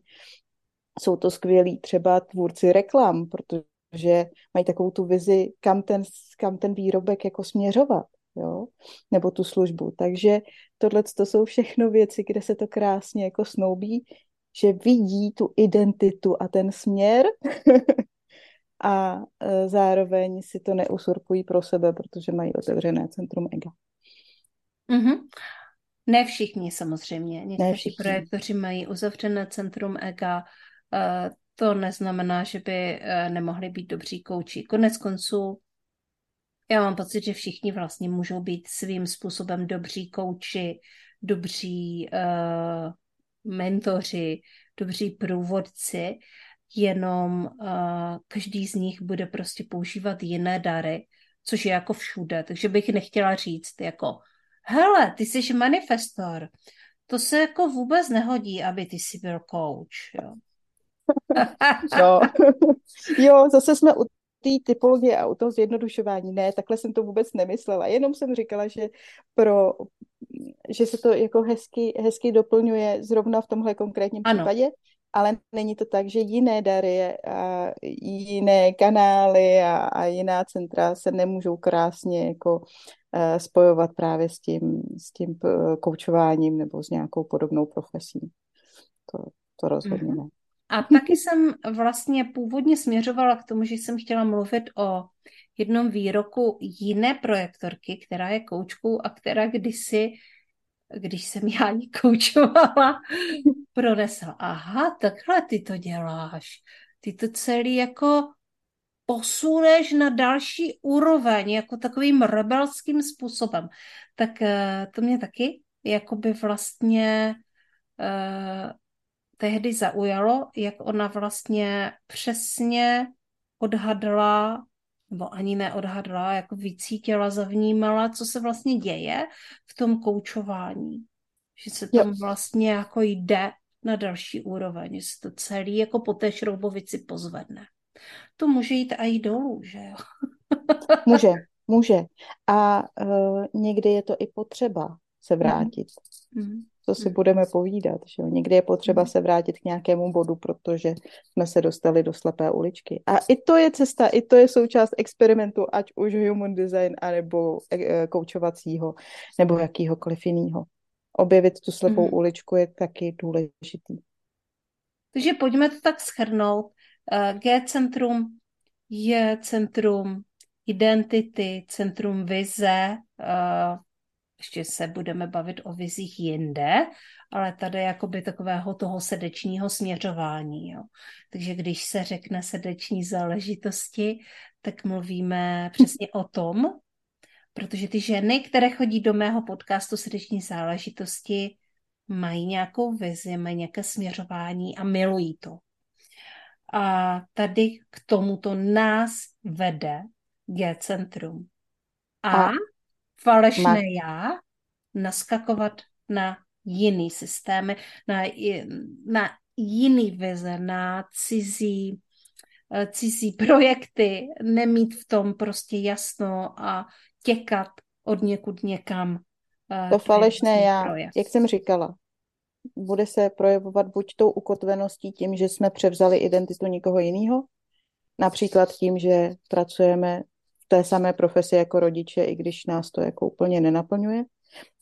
Jsou to skvělí třeba tvůrci reklam, protože mají takovou tu vizi, kam ten, kam ten výrobek jako směřovat, jo? nebo tu službu. Takže tohle to jsou všechno věci, kde se to krásně jako snoubí, že vidí tu identitu a ten směr a e, zároveň si to neusurpují pro sebe, protože mají otevřené centrum ega. Mm-hmm. Ne všichni samozřejmě. Někteří projektoři mají uzavřené centrum ega. E, to neznamená, že by e, nemohli být dobří kouči. Konec konců, já mám pocit, že všichni vlastně můžou být svým způsobem dobří kouči, dobří uh, mentoři, dobří průvodci, jenom uh, každý z nich bude prostě používat jiné dary, což je jako všude. Takže bych nechtěla říct jako, hele, ty jsi manifestor, to se jako vůbec nehodí, aby ty jsi byl coach. Jo. Jo. jo, zase jsme u té typologie a u toho zjednodušování. Ne, takhle jsem to vůbec nemyslela. Jenom jsem říkala, že pro že se to jako hezky, hezky doplňuje zrovna v tomhle konkrétním ano. případě, ale není to tak, že jiné dary a jiné kanály a, a jiná centra se nemůžou krásně jako uh, spojovat právě s tím, s tím koučováním nebo s nějakou podobnou profesí. To, to rozhodně mm-hmm. ne. A taky jsem vlastně původně směřovala k tomu, že jsem chtěla mluvit o jednom výroku jiné projektorky, která je koučkou a která kdysi, když jsem já ji koučovala, pronesla. Aha, takhle ty to děláš. Ty to celý jako posuneš na další úroveň, jako takovým rebelským způsobem. Tak eh, to mě taky jakoby vlastně uh, tehdy zaujalo, jak ona vlastně přesně odhadla, nebo ani neodhadla, jako vycítila, zavnímala, co se vlastně děje v tom koučování. Že se tam jo. vlastně jako jde na další úroveň, že se to celý jako po té šroubovici pozvedne. To může jít i dolů, že jo? může, může. A uh, někdy je to i potřeba se vrátit. Mm co si budeme povídat. Že jo? Někdy je potřeba hmm. se vrátit k nějakému bodu, protože jsme se dostali do slepé uličky. A i to je cesta, i to je součást experimentu, ať už human design, anebo e, koučovacího, nebo jakýhokoliv jiného. Objevit tu slepou mm. uličku je taky důležitý. Takže pojďme to tak schrnout. E, G-centrum je centrum identity, centrum vize, ještě se budeme bavit o vizích jinde, ale tady jakoby takového toho srdečního směřování. Jo. Takže když se řekne srdeční záležitosti, tak mluvíme přesně o tom, protože ty ženy, které chodí do mého podcastu srdeční záležitosti, mají nějakou vizi, mají nějaké směřování a milují to. A tady k tomuto nás vede G-centrum. A, a falešné Ma... já naskakovat na jiný systémy, na, na jiný vize, na cizí, eh, cizí projekty, nemít v tom prostě jasno a těkat od někud někam. Eh, to falešné já, projev. jak jsem říkala, bude se projevovat buď tou ukotveností tím, že jsme převzali identitu někoho jiného, například tím, že pracujeme té samé profesi jako rodiče, i když nás to jako úplně nenaplňuje.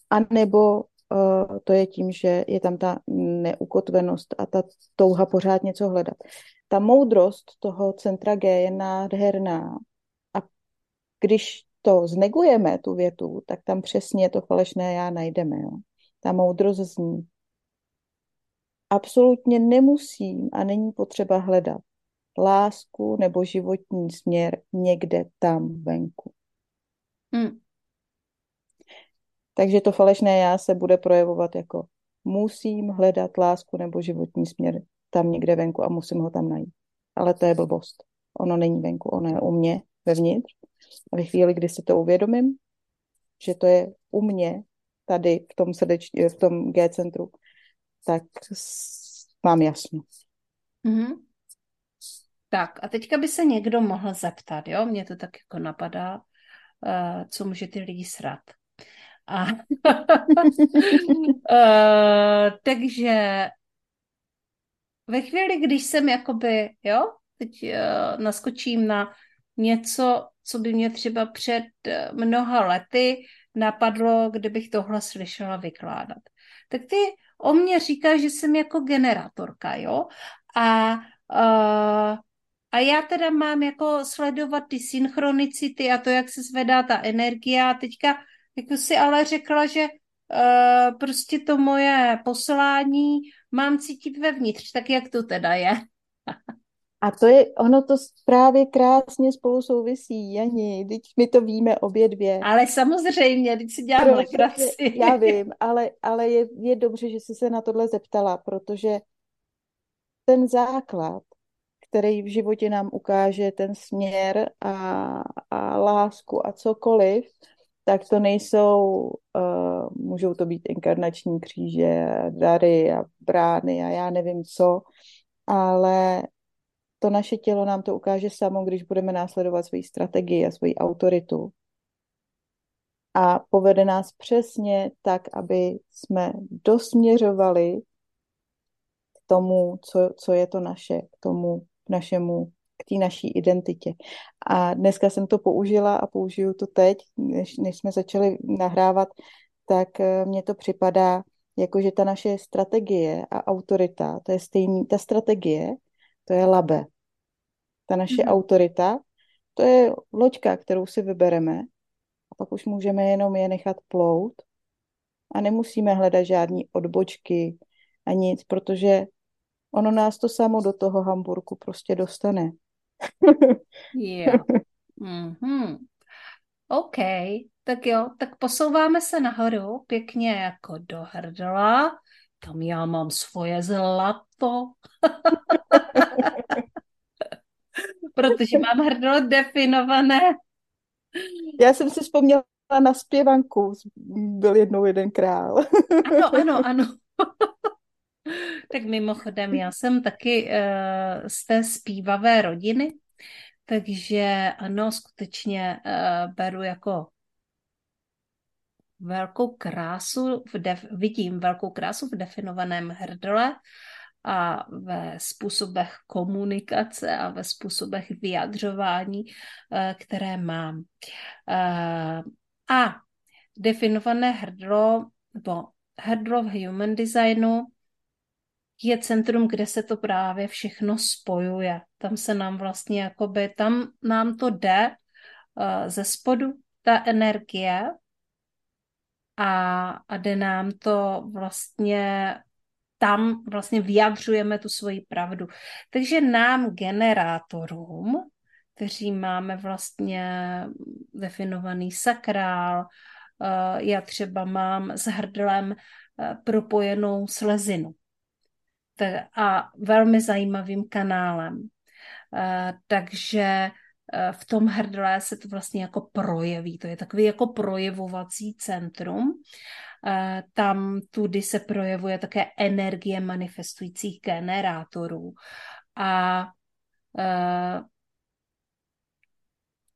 A nebo uh, to je tím, že je tam ta neukotvenost a ta touha pořád něco hledat. Ta moudrost toho centra G je nádherná a když to znegujeme, tu větu, tak tam přesně to falešné já najdeme. Jo? Ta moudrost zní. Absolutně nemusím a není potřeba hledat lásku nebo životní směr někde tam venku. Hmm. Takže to falešné já se bude projevovat jako musím hledat lásku nebo životní směr tam někde venku a musím ho tam najít. Ale to je blbost. Ono není venku, ono je u mě vevnitř. A ve chvíli, kdy si to uvědomím, že to je u mě, tady v tom, srdeč, v tom G-centru, tak mám jasno. Mm-hmm. Tak a teďka by se někdo mohl zeptat, jo, mě to tak jako napadá, uh, co může ty lidi srat. A, uh, takže ve chvíli, když jsem jakoby, jo, teď uh, naskočím na něco, co by mě třeba před mnoha lety napadlo, kdybych tohle slyšela vykládat. Tak ty o mě říkáš, že jsem jako generátorka, jo? A, uh, a já teda mám jako sledovat ty synchronicity a to, jak se zvedá ta energie a teďka jako si ale řekla, že uh, prostě to moje poslání mám cítit vevnitř, tak jak to teda je? A to je, ono to právě krásně spolu souvisí, Jani, teď my to víme obě dvě. Ale samozřejmě, teď si dělám legraci. Já vím, ale, ale je, je dobře, že jsi se na tohle zeptala, protože ten základ, který v životě nám ukáže ten směr a, a lásku a cokoliv, tak to nejsou, uh, můžou to být inkarnační kříže, dary a brány a já nevím co, ale to naše tělo nám to ukáže samo, když budeme následovat svoji strategii a svoji autoritu. A povede nás přesně tak, aby jsme dosměřovali k tomu, co, co je to naše, k tomu našemu, k té naší identitě. A dneska jsem to použila a použiju to teď, než, než jsme začali nahrávat, tak eh, mně to připadá, jako že ta naše strategie a autorita, to je stejný, ta strategie, to je labe. Ta naše mm-hmm. autorita, to je loďka, kterou si vybereme a pak už můžeme jenom je nechat plout a nemusíme hledat žádný odbočky a nic, protože ono nás to samo do toho Hamburku prostě dostane. yeah. mm-hmm. OK, tak jo, tak posouváme se nahoru, pěkně jako do hrdla. Tam já mám svoje zlato. Protože mám hrdlo definované. Já jsem si vzpomněla na zpěvanku. Byl jednou jeden král. ano, ano, ano. tak mimochodem, já jsem taky uh, z té zpívavé rodiny, takže ano, skutečně uh, beru jako velkou krásu, v def- vidím velkou krásu v definovaném hrdle a ve způsobech komunikace a ve způsobech vyjadřování, uh, které mám. A definované hrdlo, nebo hrdlo v human designu je centrum, kde se to právě všechno spojuje. Tam se nám vlastně jakoby, tam nám to jde uh, ze spodu, ta energie a, a jde nám to vlastně tam vlastně vyjadřujeme tu svoji pravdu. Takže nám generátorům, kteří máme vlastně definovaný sakrál, uh, já třeba mám s hrdlem uh, propojenou slezinu a velmi zajímavým kanálem. Eh, takže eh, v tom hrdle se to vlastně jako projeví. To je takový jako projevovací centrum. Eh, tam tudy se projevuje také energie manifestujících generátorů. A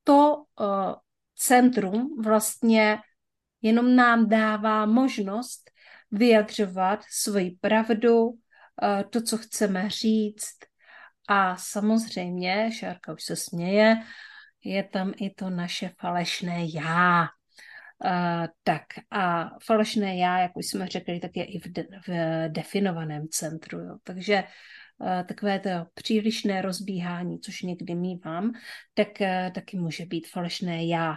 to centrum vlastně jenom nám dává možnost vyjadřovat svoji pravdu, to, co chceme říct. A samozřejmě, Šárka už se směje, je tam i to naše falešné já. Uh, tak a falešné já, jak už jsme řekli, tak je i v, de, v definovaném centru. Jo. Takže uh, takové to přílišné rozbíhání, což někdy mývám, tak uh, taky může být falešné já.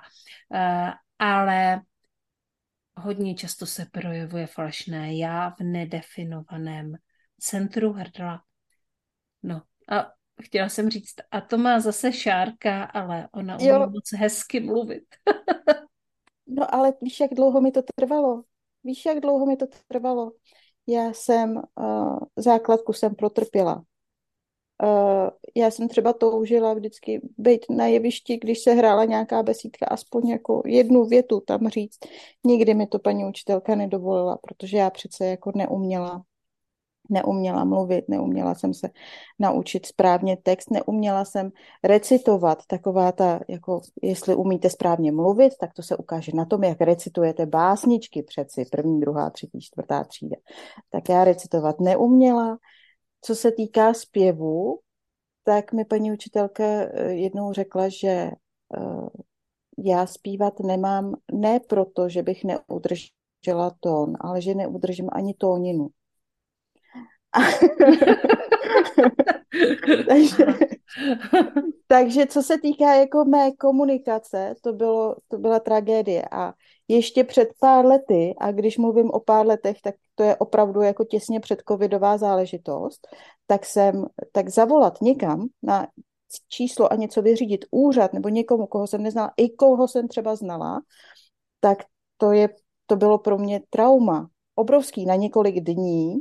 Uh, ale hodně často se projevuje falešné já v nedefinovaném centru hrdla. No a chtěla jsem říct, a to má zase Šárka, ale ona umí moc hezky mluvit. no ale víš, jak dlouho mi to trvalo? Víš, jak dlouho mi to trvalo? Já jsem, uh, základku jsem protrpěla. Uh, já jsem třeba toužila vždycky být na jevišti, když se hrála nějaká besídka, aspoň jako jednu větu tam říct. Nikdy mi to paní učitelka nedovolila, protože já přece jako neuměla neuměla mluvit, neuměla jsem se naučit správně text, neuměla jsem recitovat, taková ta, jako jestli umíte správně mluvit, tak to se ukáže na tom, jak recitujete básničky přeci, první, druhá, třetí, čtvrtá třída. Tak já recitovat neuměla, co se týká zpěvu, tak mi paní učitelka eh, jednou řekla, že eh, já zpívat nemám ne proto, že bych neudržela tón, ale že neudržím ani tóninu. Takže, takže co se týká jako mé komunikace, to, bylo, to byla tragédie. A ještě před pár lety, a když mluvím o pár letech, tak to je opravdu jako těsně před covidová záležitost, tak jsem, tak zavolat někam na číslo a něco vyřídit úřad nebo někomu, koho jsem neznala, i koho jsem třeba znala, tak to, je, to bylo pro mě trauma. Obrovský na několik dní,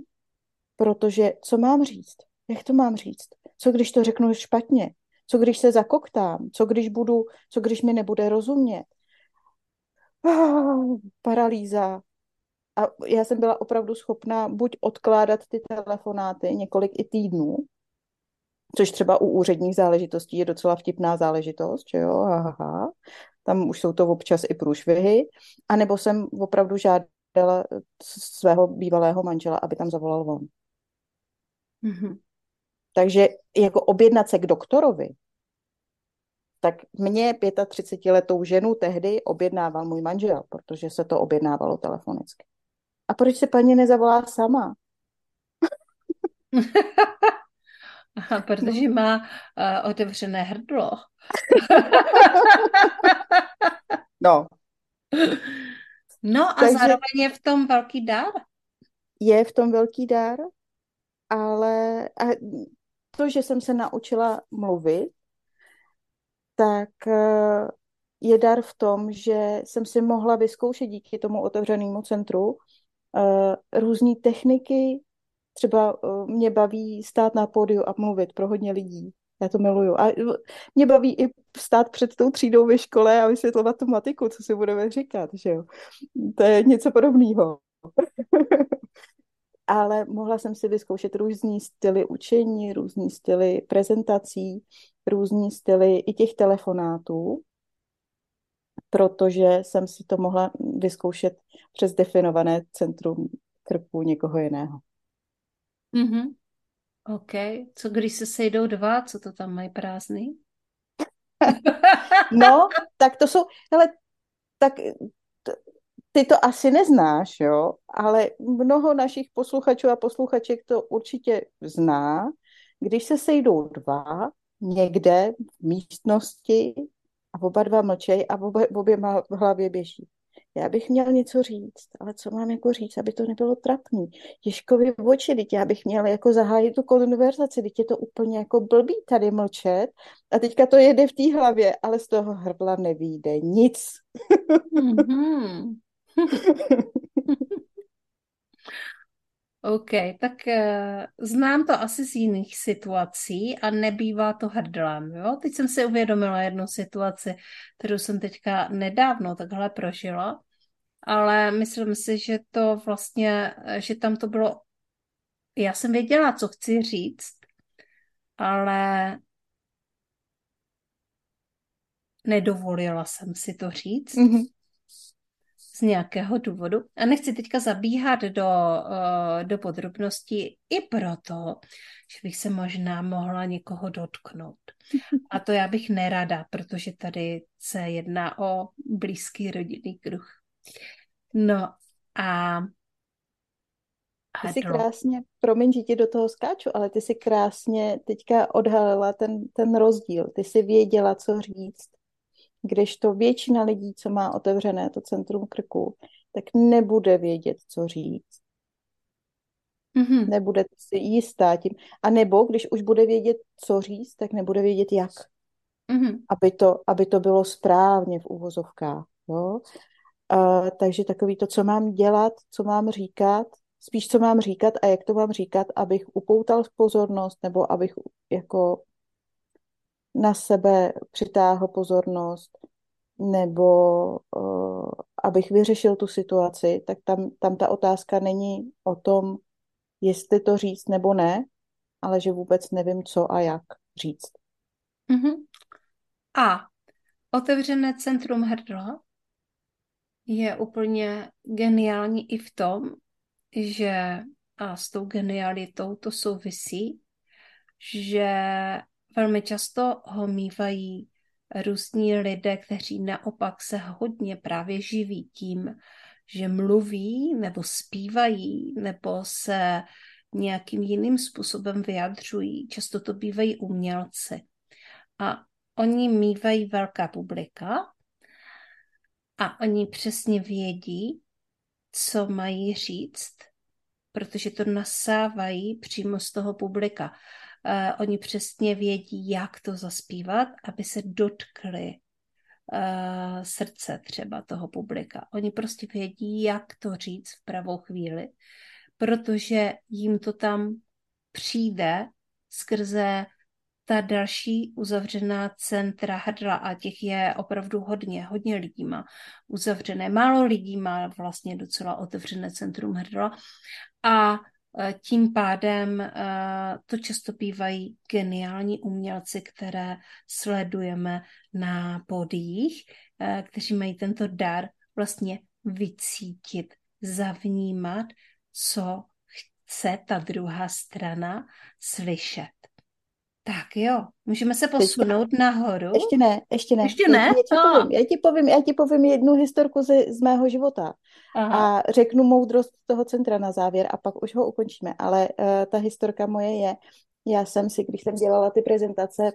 protože co mám říct? Jak to mám říct? Co když to řeknu špatně? Co když se zakoktám? Co když budu, co když mi nebude rozumět? Ah, paralýza. A já jsem byla opravdu schopná buď odkládat ty telefonáty několik i týdnů, což třeba u úředních záležitostí je docela vtipná záležitost, že jo, aha, tam už jsou to občas i průšvihy, anebo jsem opravdu žádala svého bývalého manžela, aby tam zavolal on. Mm-hmm. Takže jako objednat se k doktorovi, tak mě 35 letou ženu tehdy objednával můj manžel, protože se to objednávalo telefonicky. A proč se paní nezavolá sama? Aha, protože má uh, otevřené hrdlo. no. No a Takže zároveň je v tom velký dár. Je v tom velký dár, ale a to, že jsem se naučila mluvit, tak eh, je dar v tom, že jsem si mohla vyzkoušet díky tomu otevřenému centru eh, různé techniky. Třeba eh, mě baví stát na pódiu a mluvit pro hodně lidí. Já to miluju. A mě baví i stát před tou třídou ve škole a vysvětlovat tu matiku, co si budeme říkat, že jo. To je něco podobného. ale mohla jsem si vyzkoušet různý styly učení, různý styly prezentací, různý styly i těch telefonátů, protože jsem si to mohla vyzkoušet přes definované centrum krku někoho jiného. Mm-hmm. OK. Co když se sejdou dva, co to tam mají prázdný? no, tak to jsou, ale tak ty to asi neznáš, jo, ale mnoho našich posluchačů a posluchaček to určitě zná. Když se sejdou dva někde v místnosti a oba dva mlčej a oba, obě má v hlavě běží. Já bych měl něco říct, ale co mám jako říct, aby to nebylo trapný. Ježkovi v oči, teď já bych měl jako zahájit tu konverzaci, teď je to úplně jako blbý tady mlčet a teďka to jede v té hlavě, ale z toho hrdla nevíde nic. Mm-hmm. OK, tak uh, znám to asi z jiných situací a nebývá to hrdlem, jo? Teď jsem si uvědomila jednu situaci, kterou jsem teďka nedávno takhle prožila, ale myslím si, že to vlastně, že tam to bylo, já jsem věděla, co chci říct, ale nedovolila jsem si to říct. Mm-hmm z nějakého důvodu. A nechci teďka zabíhat do, uh, do podrobností i proto, že bych se možná mohla někoho dotknout. A to já bych nerada, protože tady se jedná o blízký rodinný kruh. No a ty jsi krásně, promiň, že ti do toho skáču, ale ty jsi krásně teďka odhalila ten, ten rozdíl. Ty jsi věděla, co říct když to většina lidí, co má otevřené to centrum krku, tak nebude vědět, co říct. Mm-hmm. Nebude si jistá tím. A nebo když už bude vědět, co říct, tak nebude vědět, jak. Mm-hmm. Aby, to, aby to bylo správně v úvozovkách. Jo? A, takže takový to, co mám dělat, co mám říkat, spíš co mám říkat a jak to mám říkat, abych upoutal pozornost nebo abych jako na sebe přitáhl pozornost nebo uh, abych vyřešil tu situaci, tak tam, tam ta otázka není o tom, jestli to říct nebo ne, ale že vůbec nevím, co a jak říct. Uh-huh. A otevřené centrum hrdla je úplně geniální i v tom, že a s tou genialitou to souvisí, že velmi často ho mývají různí lidé, kteří naopak se hodně právě živí tím, že mluví nebo zpívají nebo se nějakým jiným způsobem vyjadřují. Často to bývají umělci. A oni mývají velká publika a oni přesně vědí, co mají říct, protože to nasávají přímo z toho publika. Uh, oni přesně vědí, jak to zaspívat, aby se dotkli uh, srdce třeba toho publika. Oni prostě vědí, jak to říct v pravou chvíli, protože jim to tam přijde skrze ta další uzavřená centra hrdla a těch je opravdu hodně, hodně lidí má uzavřené. Málo lidí má vlastně docela otevřené centrum hrdla a tím pádem e, to často bývají geniální umělci, které sledujeme na podích, e, kteří mají tento dar vlastně vycítit, zavnímat, co chce ta druhá strana slyšet. Tak jo, můžeme se posunout Teďka, nahoru. Ještě ne, ještě ne. Ještě ne? Já, ti, povím, já, ti povím, já ti povím jednu historku z, z mého života Aha. a řeknu moudrost toho centra na závěr a pak už ho ukončíme. Ale uh, ta historka moje je, já jsem si, když jsem dělala ty prezentace,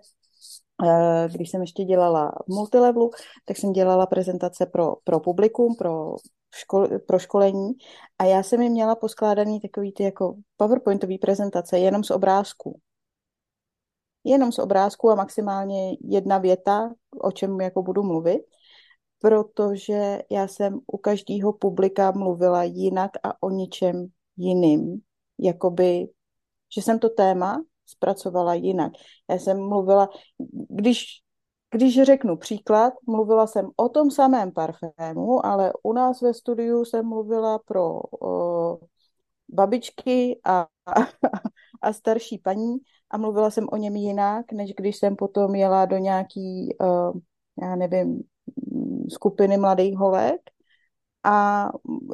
uh, když jsem ještě dělala v multilevelu, tak jsem dělala prezentace pro, pro publikum, pro škol, pro školení a já jsem jim měla poskládaný takový ty jako PowerPointový prezentace jenom z obrázků jenom z obrázku a maximálně jedna věta, o čem jako budu mluvit, protože já jsem u každého publika mluvila jinak a o ničem jiným. Jakoby, že jsem to téma zpracovala jinak. Já jsem mluvila, když, když řeknu příklad, mluvila jsem o tom samém parfému, ale u nás ve studiu jsem mluvila pro o, babičky a, a starší paní a mluvila jsem o něm jinak, než když jsem potom jela do nějaký, uh, já nevím, skupiny mladých holek a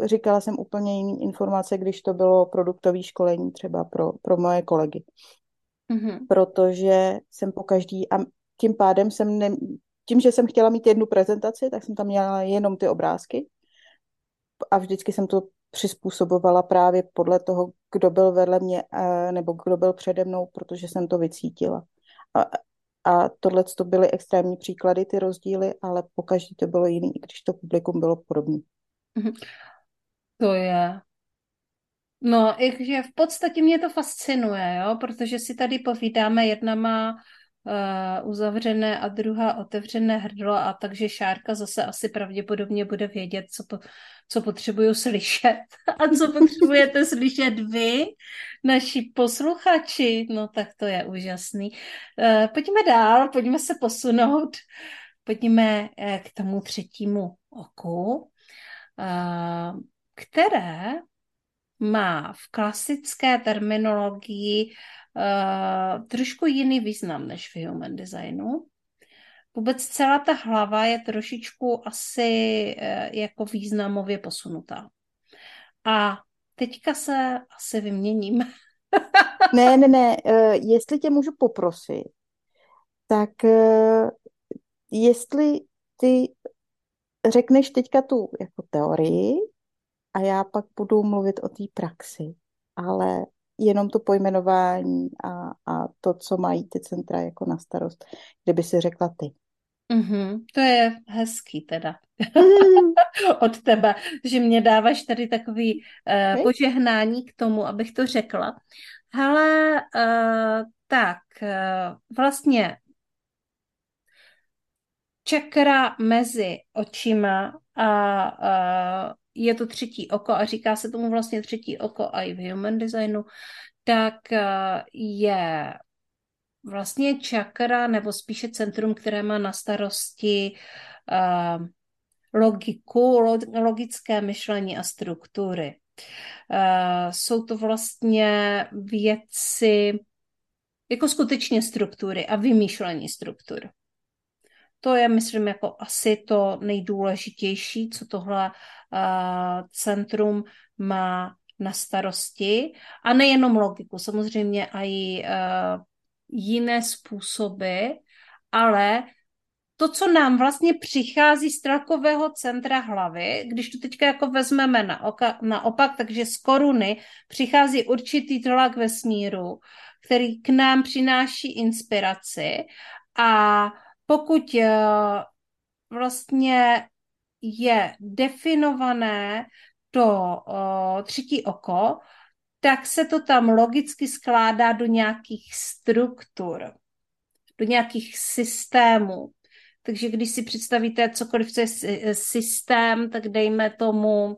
říkala jsem úplně jiný informace, když to bylo produktové školení třeba pro, pro moje kolegy. Mm-hmm. Protože jsem po každý, a tím pádem jsem, ne, tím, že jsem chtěla mít jednu prezentaci, tak jsem tam měla jenom ty obrázky a vždycky jsem to přizpůsobovala právě podle toho, kdo byl vedle mě eh, nebo kdo byl přede mnou, protože jsem to vycítila. A, a tohle to byly extrémní příklady, ty rozdíly, ale pokaždé to bylo jiný, i když to publikum bylo podobné. Mhm. To je. No, že v podstatě mě to fascinuje, jo, protože si tady povídáme, jedna má uzavřené a druhá otevřené hrdlo a takže Šárka zase asi pravděpodobně bude vědět, co, po, co potřebuju slyšet a co potřebujete slyšet vy, naši posluchači. No tak to je úžasný. Uh, pojďme dál, pojďme se posunout. Pojďme uh, k tomu třetímu oku, které má v klasické terminologii uh, trošku jiný význam než v human designu. Vůbec celá ta hlava je trošičku asi uh, jako významově posunutá. A teďka se asi vyměním. ne, ne, ne, uh, jestli tě můžu poprosit, tak uh, jestli ty řekneš teďka tu jako teorii a já pak budu mluvit o té praxi, ale jenom to pojmenování a, a to, co mají ty centra jako na starost, kdyby si řekla ty. Mm-hmm, to je hezký teda mm. od tebe, že mě dáváš tady takový uh, požehnání k tomu, abych to řekla. Ale uh, tak, uh, vlastně čakra mezi očima a uh, je to třetí oko a říká se tomu vlastně třetí oko a i v human designu, tak eh, je vlastně čakra nebo spíše centrum, které má na starosti uh, logiku, logické myšlení a struktury. Uh, jsou to vlastně věci jako skutečně struktury a vymýšlení struktur. To je, myslím, jako asi to nejdůležitější, co tohle uh, centrum má na starosti. A nejenom logiku, samozřejmě i uh, jiné způsoby, ale to, co nám vlastně přichází z trakového centra hlavy, když to teďka jako vezmeme na oka, naopak, takže z koruny přichází určitý tlak vesmíru, který k nám přináší inspiraci a pokud uh, vlastně je definované to uh, třetí oko, tak se to tam logicky skládá do nějakých struktur, do nějakých systémů. Takže když si představíte cokoliv, co je systém, tak dejme tomu,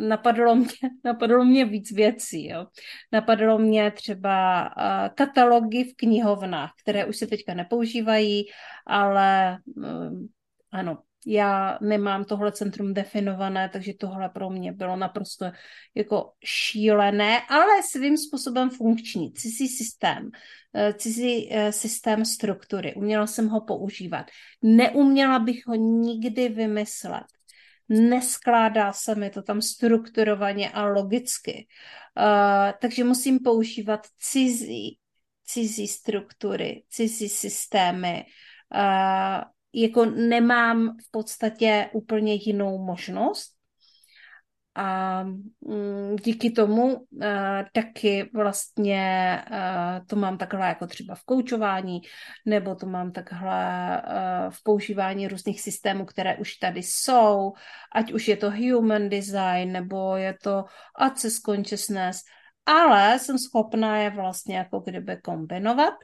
napadlo mě, napadlo mě víc věcí. Jo. Napadlo mě třeba uh, katalogy v knihovnách, které už se teďka nepoužívají, ale uh, ano, já nemám tohle centrum definované, takže tohle pro mě bylo naprosto jako šílené, ale svým způsobem funkční. Cizí systém, eh, cizí eh, systém struktury. Uměla jsem ho používat. Neuměla bych ho nikdy vymyslet. Neskládá se mi to tam strukturovaně a logicky. Uh, takže musím používat cizí, cizí struktury, cizí systémy, uh, jako nemám v podstatě úplně jinou možnost. A mm, díky tomu uh, taky vlastně uh, to mám takhle jako třeba v koučování, nebo to mám takhle uh, v používání různých systémů, které už tady jsou, ať už je to human design, nebo je to access consciousness, ale jsem schopná je vlastně jako kdyby kombinovat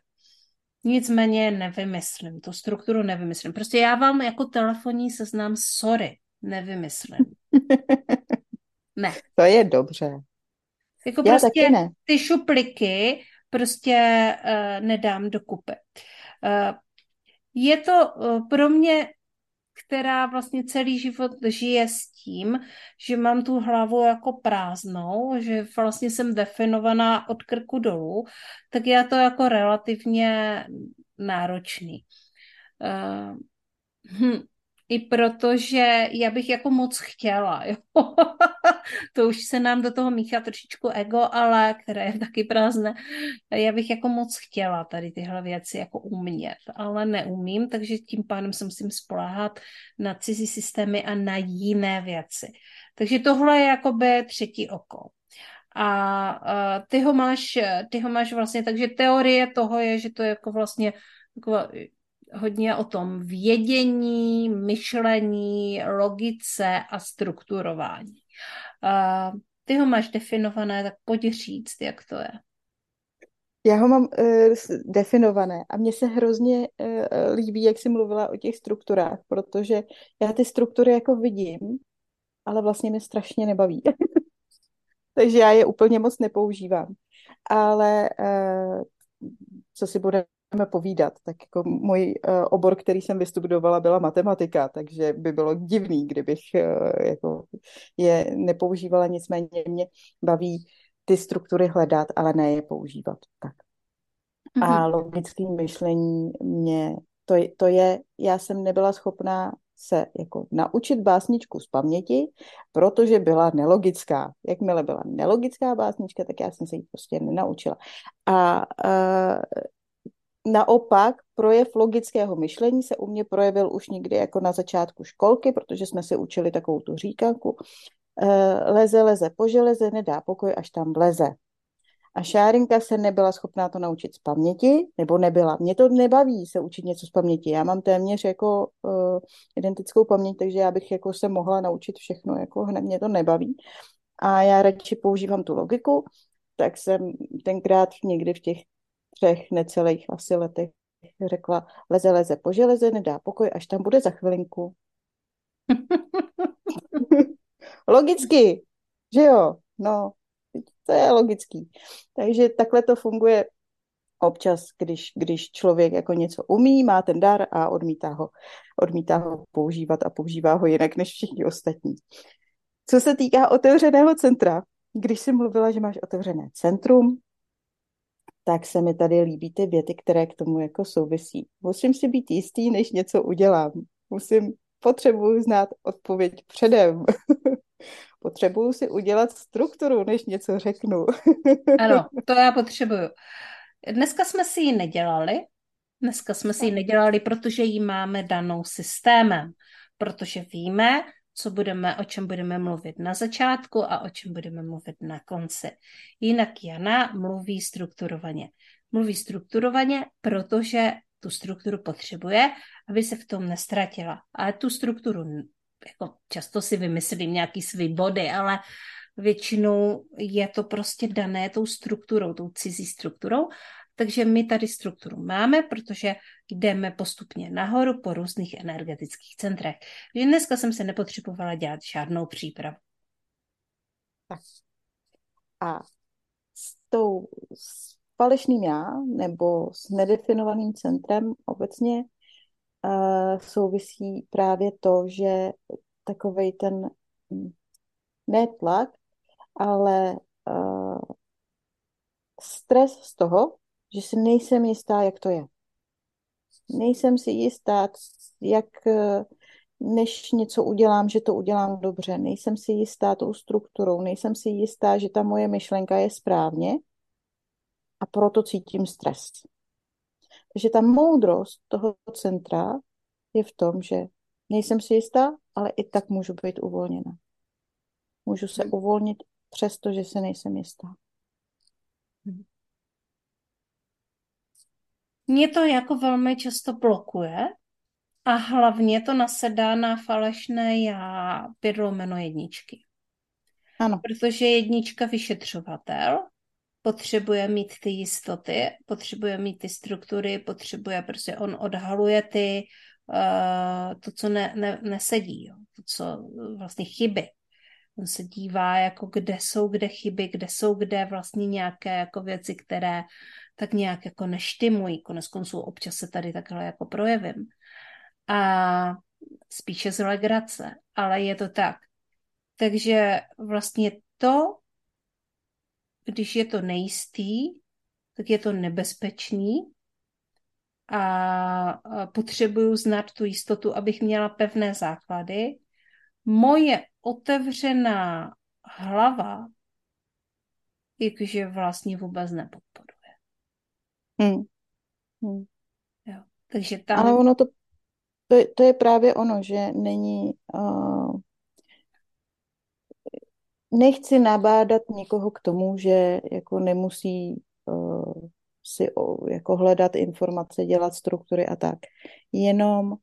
Nicméně nevymyslím, tu strukturu nevymyslím. Prostě já vám jako telefonní seznam, sorry, nevymyslím. ne. To je dobře. Jako já prostě taky ne. ty šupliky prostě uh, nedám do kupy. Uh, je to uh, pro mě která vlastně celý život žije s tím, že mám tu hlavu jako prázdnou, že vlastně jsem definovaná od krku dolů, tak já to jako relativně náročný. Uh, hm, i protože já bych jako moc chtěla, jo. to už se nám do toho míchá trošičku ego, ale které je taky prázdné. Já bych jako moc chtěla tady tyhle věci jako umět, ale neumím, takže tím pádem se musím spoléhat na cizí systémy a na jiné věci. Takže tohle je jakoby třetí oko. A ty ho máš, ty ho máš vlastně, takže teorie toho je, že to je jako vlastně hodně o tom vědění, myšlení, logice a strukturování. Uh, ty ho máš definované, tak pojď říct, jak to je. Já ho mám uh, definované a mně se hrozně uh, líbí, jak jsi mluvila o těch strukturách, protože já ty struktury jako vidím, ale vlastně mě strašně nebaví. Takže já je úplně moc nepoužívám. Ale uh, co si bude povídat, tak jako můj uh, obor, který jsem vystudovala, byla matematika, takže by bylo divný, kdybych uh, jako je nepoužívala, nicméně mě baví ty struktury hledat, ale ne je používat. Tak. Mm-hmm. A mhm. logické myšlení mě, to, to je, já jsem nebyla schopná se jako naučit básničku z paměti, protože byla nelogická. Jakmile byla nelogická básnička, tak já jsem se ji prostě nenaučila. A uh, Naopak projev logického myšlení se u mě projevil už někdy jako na začátku školky, protože jsme si učili takovou tu říkanku. Eh, leze, leze po železe, nedá pokoj, až tam vleze. A Šárinka se nebyla schopná to naučit z paměti, nebo nebyla. Mě to nebaví se učit něco z paměti. Já mám téměř jako uh, identickou paměť, takže já bych jako se mohla naučit všechno, jako hned mě to nebaví. A já radši používám tu logiku, tak jsem tenkrát někdy v těch třech necelých asi letech řekla, leze, leze po železe, nedá pokoj, až tam bude za chvilinku. logicky, že jo? No, to je logický. Takže takhle to funguje občas, když, když člověk jako něco umí, má ten dar a odmítá ho, odmítá ho používat a používá ho jinak než všichni ostatní. Co se týká otevřeného centra, když jsi mluvila, že máš otevřené centrum, tak se mi tady líbí ty věty, které k tomu jako souvisí. Musím si být jistý, než něco udělám. Musím, potřebuji znát odpověď předem. potřebuju si udělat strukturu, než něco řeknu. ano, to já potřebuju. Dneska jsme si ji nedělali. Dneska jsme si ji nedělali, protože ji máme danou systémem. Protože víme, co budeme, o čem budeme mluvit na začátku a o čem budeme mluvit na konci. Jinak Jana mluví strukturovaně. Mluví strukturovaně, protože tu strukturu potřebuje, aby se v tom nestratila. Ale tu strukturu, jako často si vymyslím nějaký svý body, ale většinou je to prostě dané tou strukturou, tou cizí strukturou. Takže my tady strukturu máme, protože jdeme postupně nahoru po různých energetických centrech. Takže dneska jsem se nepotřebovala dělat žádnou přípravu. Tak. A s tou s falešným já nebo s nedefinovaným centrem obecně uh, souvisí právě to, že takovej ten hm, netlak, ale uh, stres z toho, že si nejsem jistá, jak to je. Nejsem si jistá, jak eh, než něco udělám, že to udělám dobře. Nejsem si jistá tou strukturou, nejsem si jistá, že ta moje myšlenka je správně a proto cítím stres. Takže ta moudrost toho centra je v tom, že nejsem si jistá, ale i tak můžu být uvolněna. Můžu se hmm. uvolnit přesto, že se nejsem jistá. Hmm. Mě to jako velmi často blokuje a hlavně to nasedá na falešné já pět lomeno jedničky. Ano. Protože jednička vyšetřovatel potřebuje mít ty jistoty, potřebuje mít ty struktury, potřebuje, prostě on odhaluje ty, uh, to, co ne, ne, nesedí, jo, to, co vlastně chyby. On se dívá, jako kde jsou kde chyby, kde jsou kde vlastně nějaké jako věci, které tak nějak jako neštimují. Konec konců občas se tady takhle jako projevím. A spíše z legrace, ale je to tak. Takže vlastně to, když je to nejistý, tak je to nebezpečný a potřebuju znát tu jistotu, abych měla pevné základy. Moje otevřená hlava, jakože vlastně vůbec nepodporuje. Hmm. Hmm. Jo. Takže tam... Ale ono to, to, to je právě ono, že není... Uh, nechci nabádat někoho k tomu, že jako nemusí uh, si uh, jako hledat informace, dělat struktury a tak. Jenom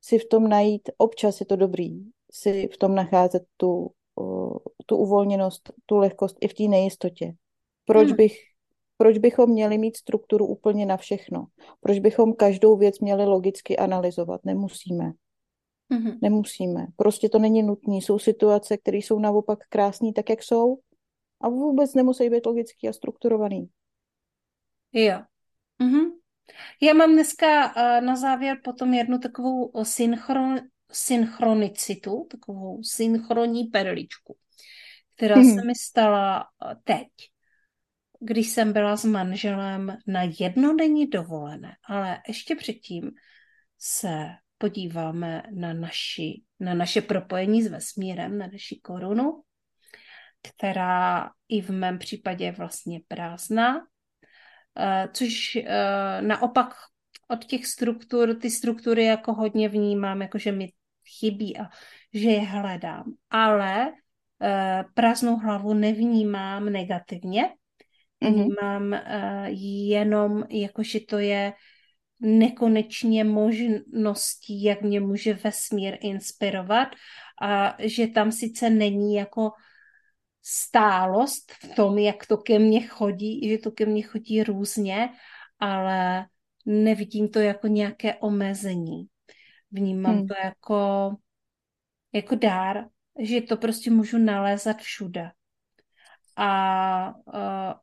si v tom najít, občas je to dobrý, si v tom nacházet tu, uh, tu uvolněnost, tu lehkost i v té nejistotě. Proč hmm. bych proč bychom měli mít strukturu úplně na všechno? Proč bychom každou věc měli logicky analyzovat? Nemusíme. Mm-hmm. Nemusíme. Prostě to není nutné. Jsou situace, které jsou naopak krásné tak, jak jsou a vůbec nemusí být logický a strukturovaný. Jo. Mm-hmm. Já mám dneska uh, na závěr potom jednu takovou synchron, synchronicitu, takovou synchronní perličku, která mm-hmm. se mi stala uh, teď když jsem byla s manželem na jednodenní dovolené, ale ještě předtím se podíváme na, naši, na naše propojení s vesmírem, na naši korunu, která i v mém případě je vlastně prázdná, eh, což eh, naopak od těch struktur, ty struktury jako hodně vnímám, jako že mi chybí a že je hledám. Ale eh, prázdnou hlavu nevnímám negativně, Vnímám uh, jenom, jakože to je nekonečně možností, jak mě může vesmír inspirovat a že tam sice není jako stálost v tom, jak to ke mně chodí, že to ke mně chodí různě, ale nevidím to jako nějaké omezení. Vnímám hmm. to jako, jako dár, že to prostě můžu nalézat všude a,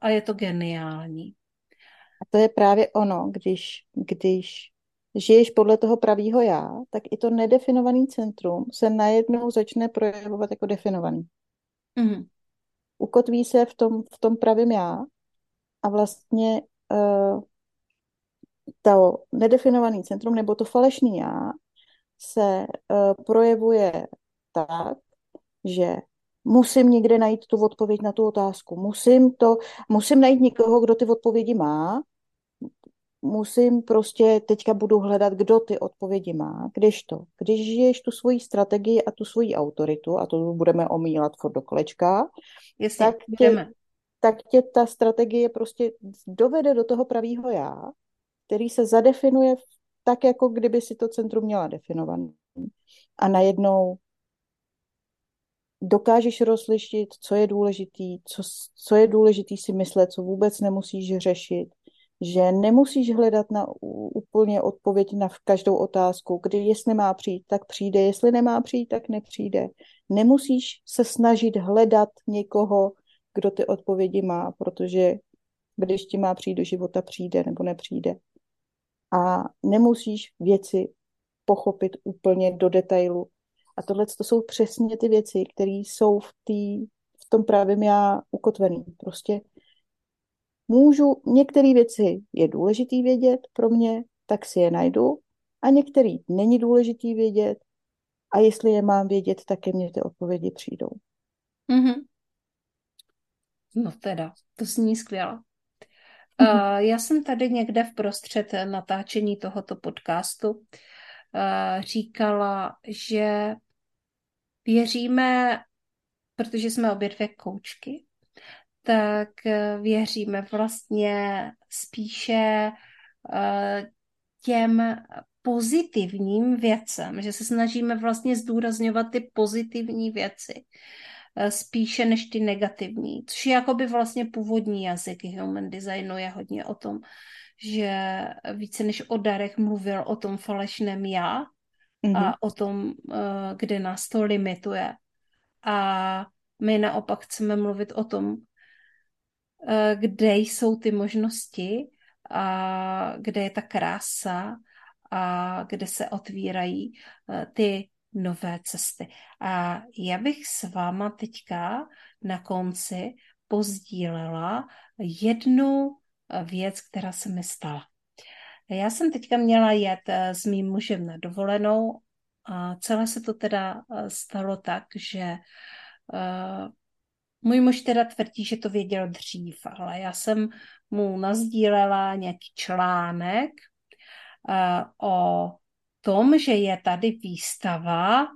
a je to geniální. A to je právě ono, když, když žiješ podle toho pravýho já, tak i to nedefinovaný centrum se najednou začne projevovat jako definovaný. Mm-hmm. Ukotví se v tom, v tom pravém já a vlastně uh, to nedefinovaný centrum nebo to falešný já se uh, projevuje tak, že musím někde najít tu odpověď na tu otázku. Musím to, musím najít někoho, kdo ty odpovědi má. Musím prostě, teďka budu hledat, kdo ty odpovědi má. Když to, když žiješ tu svoji strategii a tu svoji autoritu, a to budeme omílat furt do kolečka, Jasně, tak tě, tak tě ta strategie prostě dovede do toho pravýho já, který se zadefinuje tak, jako kdyby si to centrum měla definované. A najednou dokážeš rozlišit, co je důležitý, co, co je důležitý si myslet, co vůbec nemusíš řešit, že nemusíš hledat na úplně odpověď na každou otázku, kdy jestli má přijít, tak přijde, jestli nemá přijít, tak nepřijde. Nemusíš se snažit hledat někoho, kdo ty odpovědi má, protože když ti má přijít do života, přijde nebo nepřijde. A nemusíš věci pochopit úplně do detailu. A tohle to jsou přesně ty věci, které jsou v, tý, v tom právě já ukotvený. Prostě můžu, některé věci je důležitý vědět pro mě, tak si je najdu a některý není důležitý vědět a jestli je mám vědět, tak ke mně ty odpovědi přijdou. Mm-hmm. No teda, to zní skvěle. Uh, já jsem tady někde v prostřed natáčení tohoto podcastu uh, říkala, že věříme, protože jsme obě dvě koučky, tak uh, věříme vlastně spíše uh, těm pozitivním věcem, že se snažíme vlastně zdůrazňovat ty pozitivní věci. Eh, spíše než ty negativní, což je jakoby vlastně původní jazyk human designu je hodně o tom, že více než o darech mluvil o tom falešném já mm-hmm. a mhm. o tom, eh, kde nás to limituje. A my naopak chceme mluvit o tom, eh, kde jsou ty možnosti a kde je ta krása a kde se otvírají ty nové cesty. A já bych s váma teďka na konci pozdílela jednu eh, věc, která se mi stala. Já jsem teďka měla jet eh, s mým mužem na dovolenou a celé se to teda eh, stalo tak, že uh, můj muž teda tvrdí, že to věděl dřív, ale já jsem mu nazdílela nějaký článek uh, o tom, že je tady výstava uh,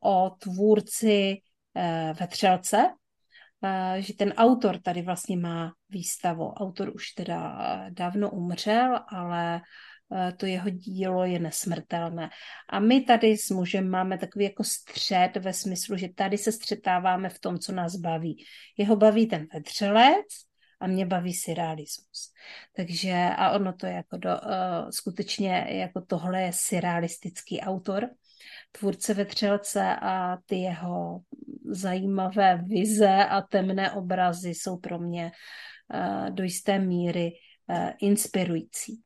o tvůrci uh, Vetřelce, že ten autor tady vlastně má výstavu. Autor už teda dávno umřel, ale to jeho dílo je nesmrtelné. A my tady s mužem máme takový jako střed ve smyslu, že tady se střetáváme v tom, co nás baví. Jeho baví ten vetřelec, a mě baví surrealismus. Takže a ono to je jako do, uh, skutečně jako tohle je surrealistický autor, tvůrce Vetřelce a ty jeho zajímavé vize a temné obrazy jsou pro mě uh, do jisté míry uh, inspirující.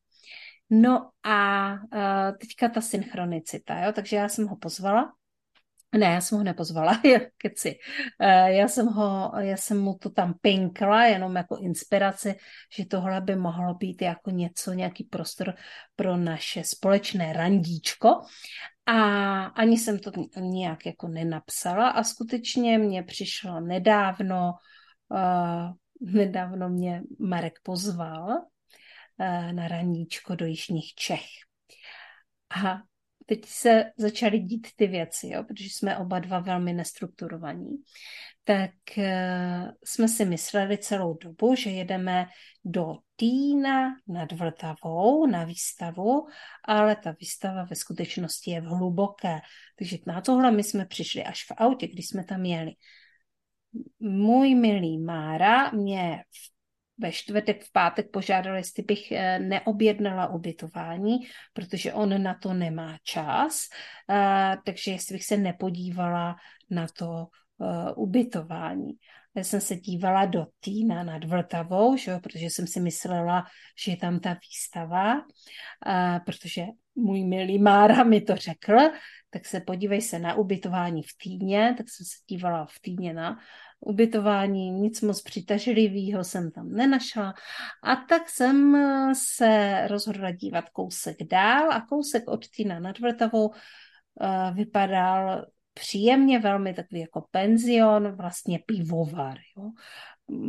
No a uh, teďka ta synchronicita, jo? takže já jsem ho pozvala ne, já jsem ho nepozvala, keci. Eh, já jsem, ho, já jsem mu to tam pinkla jenom jako inspiraci, že tohle by mohlo být jako něco, nějaký prostor pro naše společné randíčko. A ani jsem to nějak jako nenapsala a skutečně mě přišlo nedávno, uh, nedávno mě Marek pozval uh, na randíčko do Jižních Čech. A teď se začaly dít ty věci, jo, protože jsme oba dva velmi nestrukturovaní, tak uh, jsme si mysleli celou dobu, že jedeme do Týna nad Vltavou na výstavu, ale ta výstava ve skutečnosti je v hluboké. Takže na tohle my jsme přišli až v autě, když jsme tam jeli. Můj milý Mára mě v ve čtvrtek, v pátek požádal, jestli bych eh, neobjednala ubytování, protože on na to nemá čas, eh, takže jestli bych se nepodívala na to eh, ubytování. Já jsem se dívala do Týna nad Vltavou, že jo, protože jsem si myslela, že je tam ta výstava, protože můj milý Mára mi to řekl, tak se podívej se na ubytování v Týně, tak jsem se dívala v Týně na ubytování, nic moc přitažlivého jsem tam nenašla a tak jsem se rozhodla dívat kousek dál a kousek od Týna nad Vltavou uh, vypadal příjemně, velmi takový jako penzion, vlastně pivovar. Jo.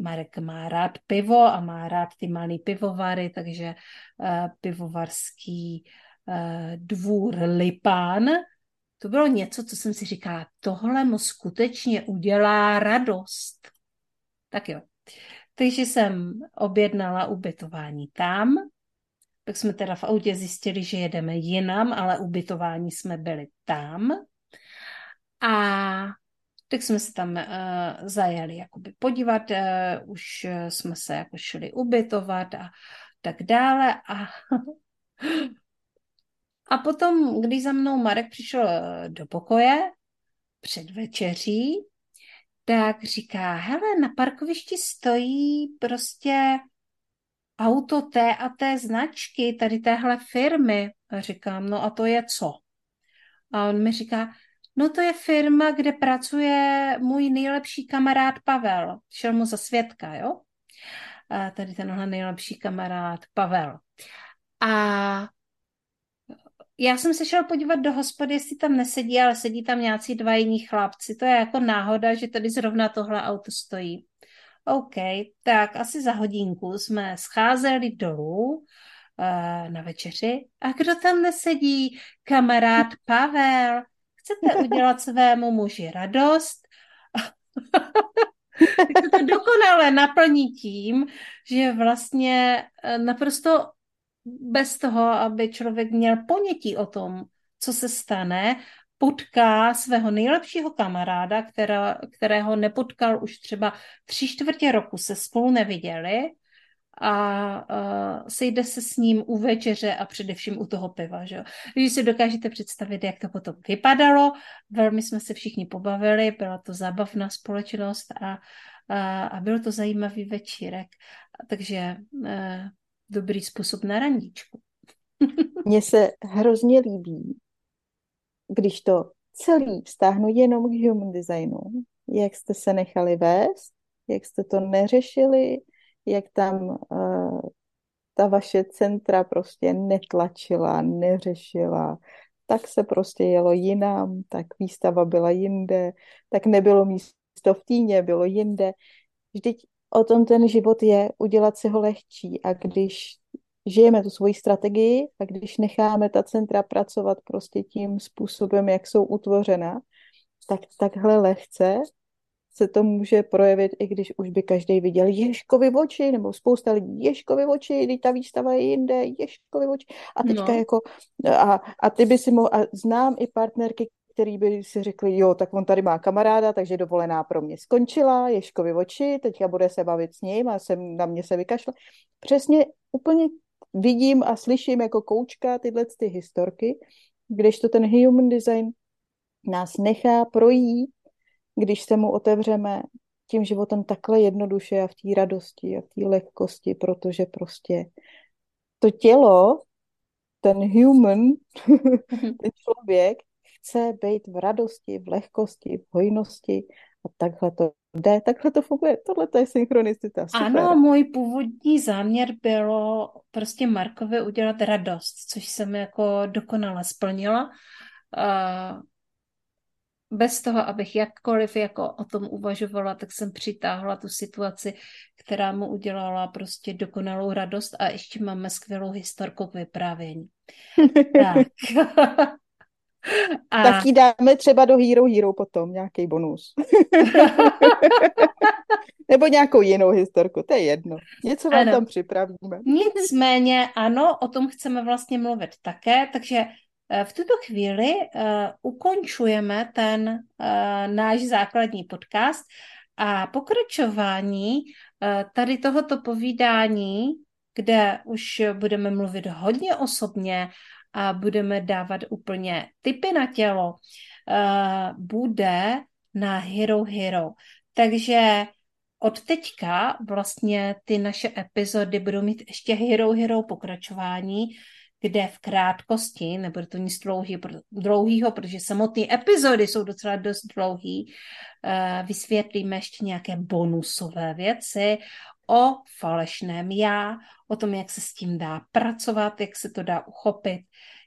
Marek má rád pivo a má rád ty malý pivovary, takže uh, pivovarský dvůr Lipán. To bylo něco, co jsem si říkala, tohle mu skutečně udělá radost. Tak jo. Takže jsem objednala ubytování tam, tak jsme teda v autě zjistili, že jedeme jinam, ale ubytování jsme byli tam. A tak jsme se tam uh, zajeli jakoby podívat, uh, už jsme se jako šli ubytovat a tak dále. A, a potom, když za mnou Marek přišel do pokoje před večeří, tak říká, hele, na parkovišti stojí prostě auto té a té značky, tady téhle firmy. A říkám, no a to je co? A on mi říká, no to je firma, kde pracuje můj nejlepší kamarád Pavel. Šel mu za svědka, jo? A tady tenhle nejlepší kamarád Pavel. A já jsem se šel podívat do hospody, jestli tam nesedí, ale sedí tam nějací dva jiní chlapci. To je jako náhoda, že tady zrovna tohle auto stojí. OK, tak asi za hodinku jsme scházeli dolů uh, na večeři. A kdo tam nesedí? Kamarád Pavel. Chcete udělat svému muži radost? tak to dokonale naplní tím, že vlastně eh, naprosto bez toho, aby člověk měl ponětí o tom, co se stane, potká svého nejlepšího kamaráda, která, kterého nepotkal už třeba tři čtvrtě roku, se spolu neviděli a uh, sejde se s ním u večeře a především u toho piva. Že? Když si dokážete představit, jak to potom vypadalo, velmi jsme se všichni pobavili, byla to zábavná společnost a, a, a byl to zajímavý večírek. Takže uh, dobrý způsob na randíčku. Mně se hrozně líbí, když to celý vztáhnu jenom k human designu, jak jste se nechali vést, jak jste to neřešili, jak tam uh, ta vaše centra prostě netlačila, neřešila, tak se prostě jelo jinam, tak výstava byla jinde, tak nebylo místo v týně, bylo jinde. Vždyť o tom ten život je, udělat si ho lehčí a když žijeme tu svoji strategii a když necháme ta centra pracovat prostě tím způsobem, jak jsou utvořena, tak takhle lehce se to může projevit, i když už by každý viděl Ježkovi oči, nebo spousta lidí Ježkovi oči, když ta výstava je jinde, Ježkovi oči. A teďka no. jako, a, a ty by si mohl, a znám i partnerky, který by si řekli, jo, tak on tady má kamaráda, takže dovolená pro mě skončila, Ježkovi oči, teďka bude se bavit s ním a sem na mě se vykašle. Přesně úplně vidím a slyším jako koučka tyhle ty historky, to ten human design nás nechá projít, když se mu otevřeme tím životem takhle jednoduše a v té radosti a v té lehkosti, protože prostě to tělo, ten human, ten člověk chce být v radosti, v lehkosti, v hojnosti a takhle to jde, takhle to funguje. Tohle to je synchronicita. Super. Ano, můj původní záměr bylo prostě Markovi udělat radost, což jsem jako dokonale splnila. Bez toho, abych jakkoliv jako o tom uvažovala, tak jsem přitáhla tu situaci, která mu udělala prostě dokonalou radost a ještě máme skvělou historku k vyprávění. tak. A... Tak ji dáme třeba do Hero Hero potom, nějaký bonus. Nebo nějakou jinou historku, to je jedno. Něco vám ano. tam připravíme. Nicméně ano, o tom chceme vlastně mluvit také, takže eh, v tuto chvíli uh, ukončujeme ten uh, náš základní podcast a pokračování uh, tady tohoto povídání, kde už budeme mluvit hodně osobně a budeme dávat úplně typy na tělo, uh, bude na Hero Hero. Takže od teďka vlastně ty naše epizody budou mít ještě Hero Hero pokračování, kde v krátkosti, nebude to nic dlouhý, dlouhýho, protože samotné epizody jsou docela dost dlouhý, uh, vysvětlíme ještě nějaké bonusové věci o falešném já, o tom, jak se s tím dá pracovat, jak se to dá uchopit,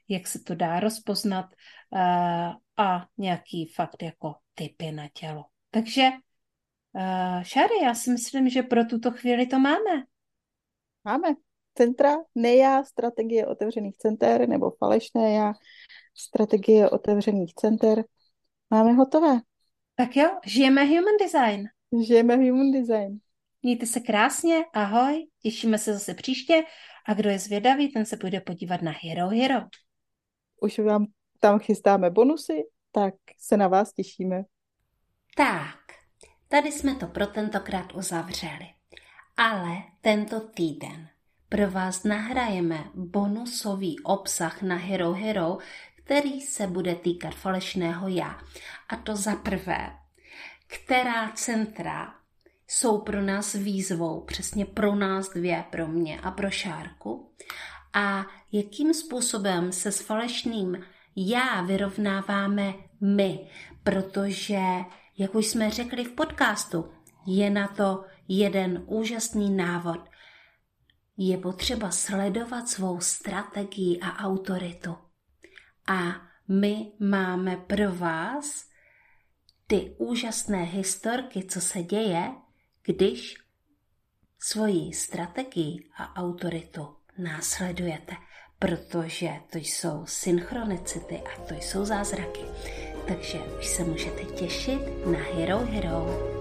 jak se to dá rozpoznat. uh, a nějaký fakt jako typy na tělo. Takže uh, Šary, já si myslím, že pro tuto chvíli to máme. Máme centra, já, strategie otevřených center, nebo falešné já, strategie otevřených center. Máme hotové. Tak jo, žijeme human design. Žijeme human design. Mějte se krásně, ahoj, těšíme se zase příště a kdo je zvědavý, ten se půjde podívat na Hero Hero. Už vám tam chystáme bonusy, tak se na vás těšíme. Tak, tady jsme to pro tentokrát uzavřeli. Ale tento týden pro vás nahrajeme bonusový obsah na Hero Hero, který se bude týkat falešného já. A to za prvé, která centra jsou pro nás výzvou, přesně pro nás dvě, pro mě a pro Šárku, a jakým způsobem se s falešným já vyrovnáváme my, protože, jak už jsme řekli v podcastu, je na to jeden úžasný návod. Je potřeba sledovat svou strategii a autoritu. A my máme pro vás ty úžasné historky, co se děje, když svoji strategii a autoritu následujete, protože to jsou synchronicity a to jsou zázraky. Takže už se můžete těšit na Hero Hero.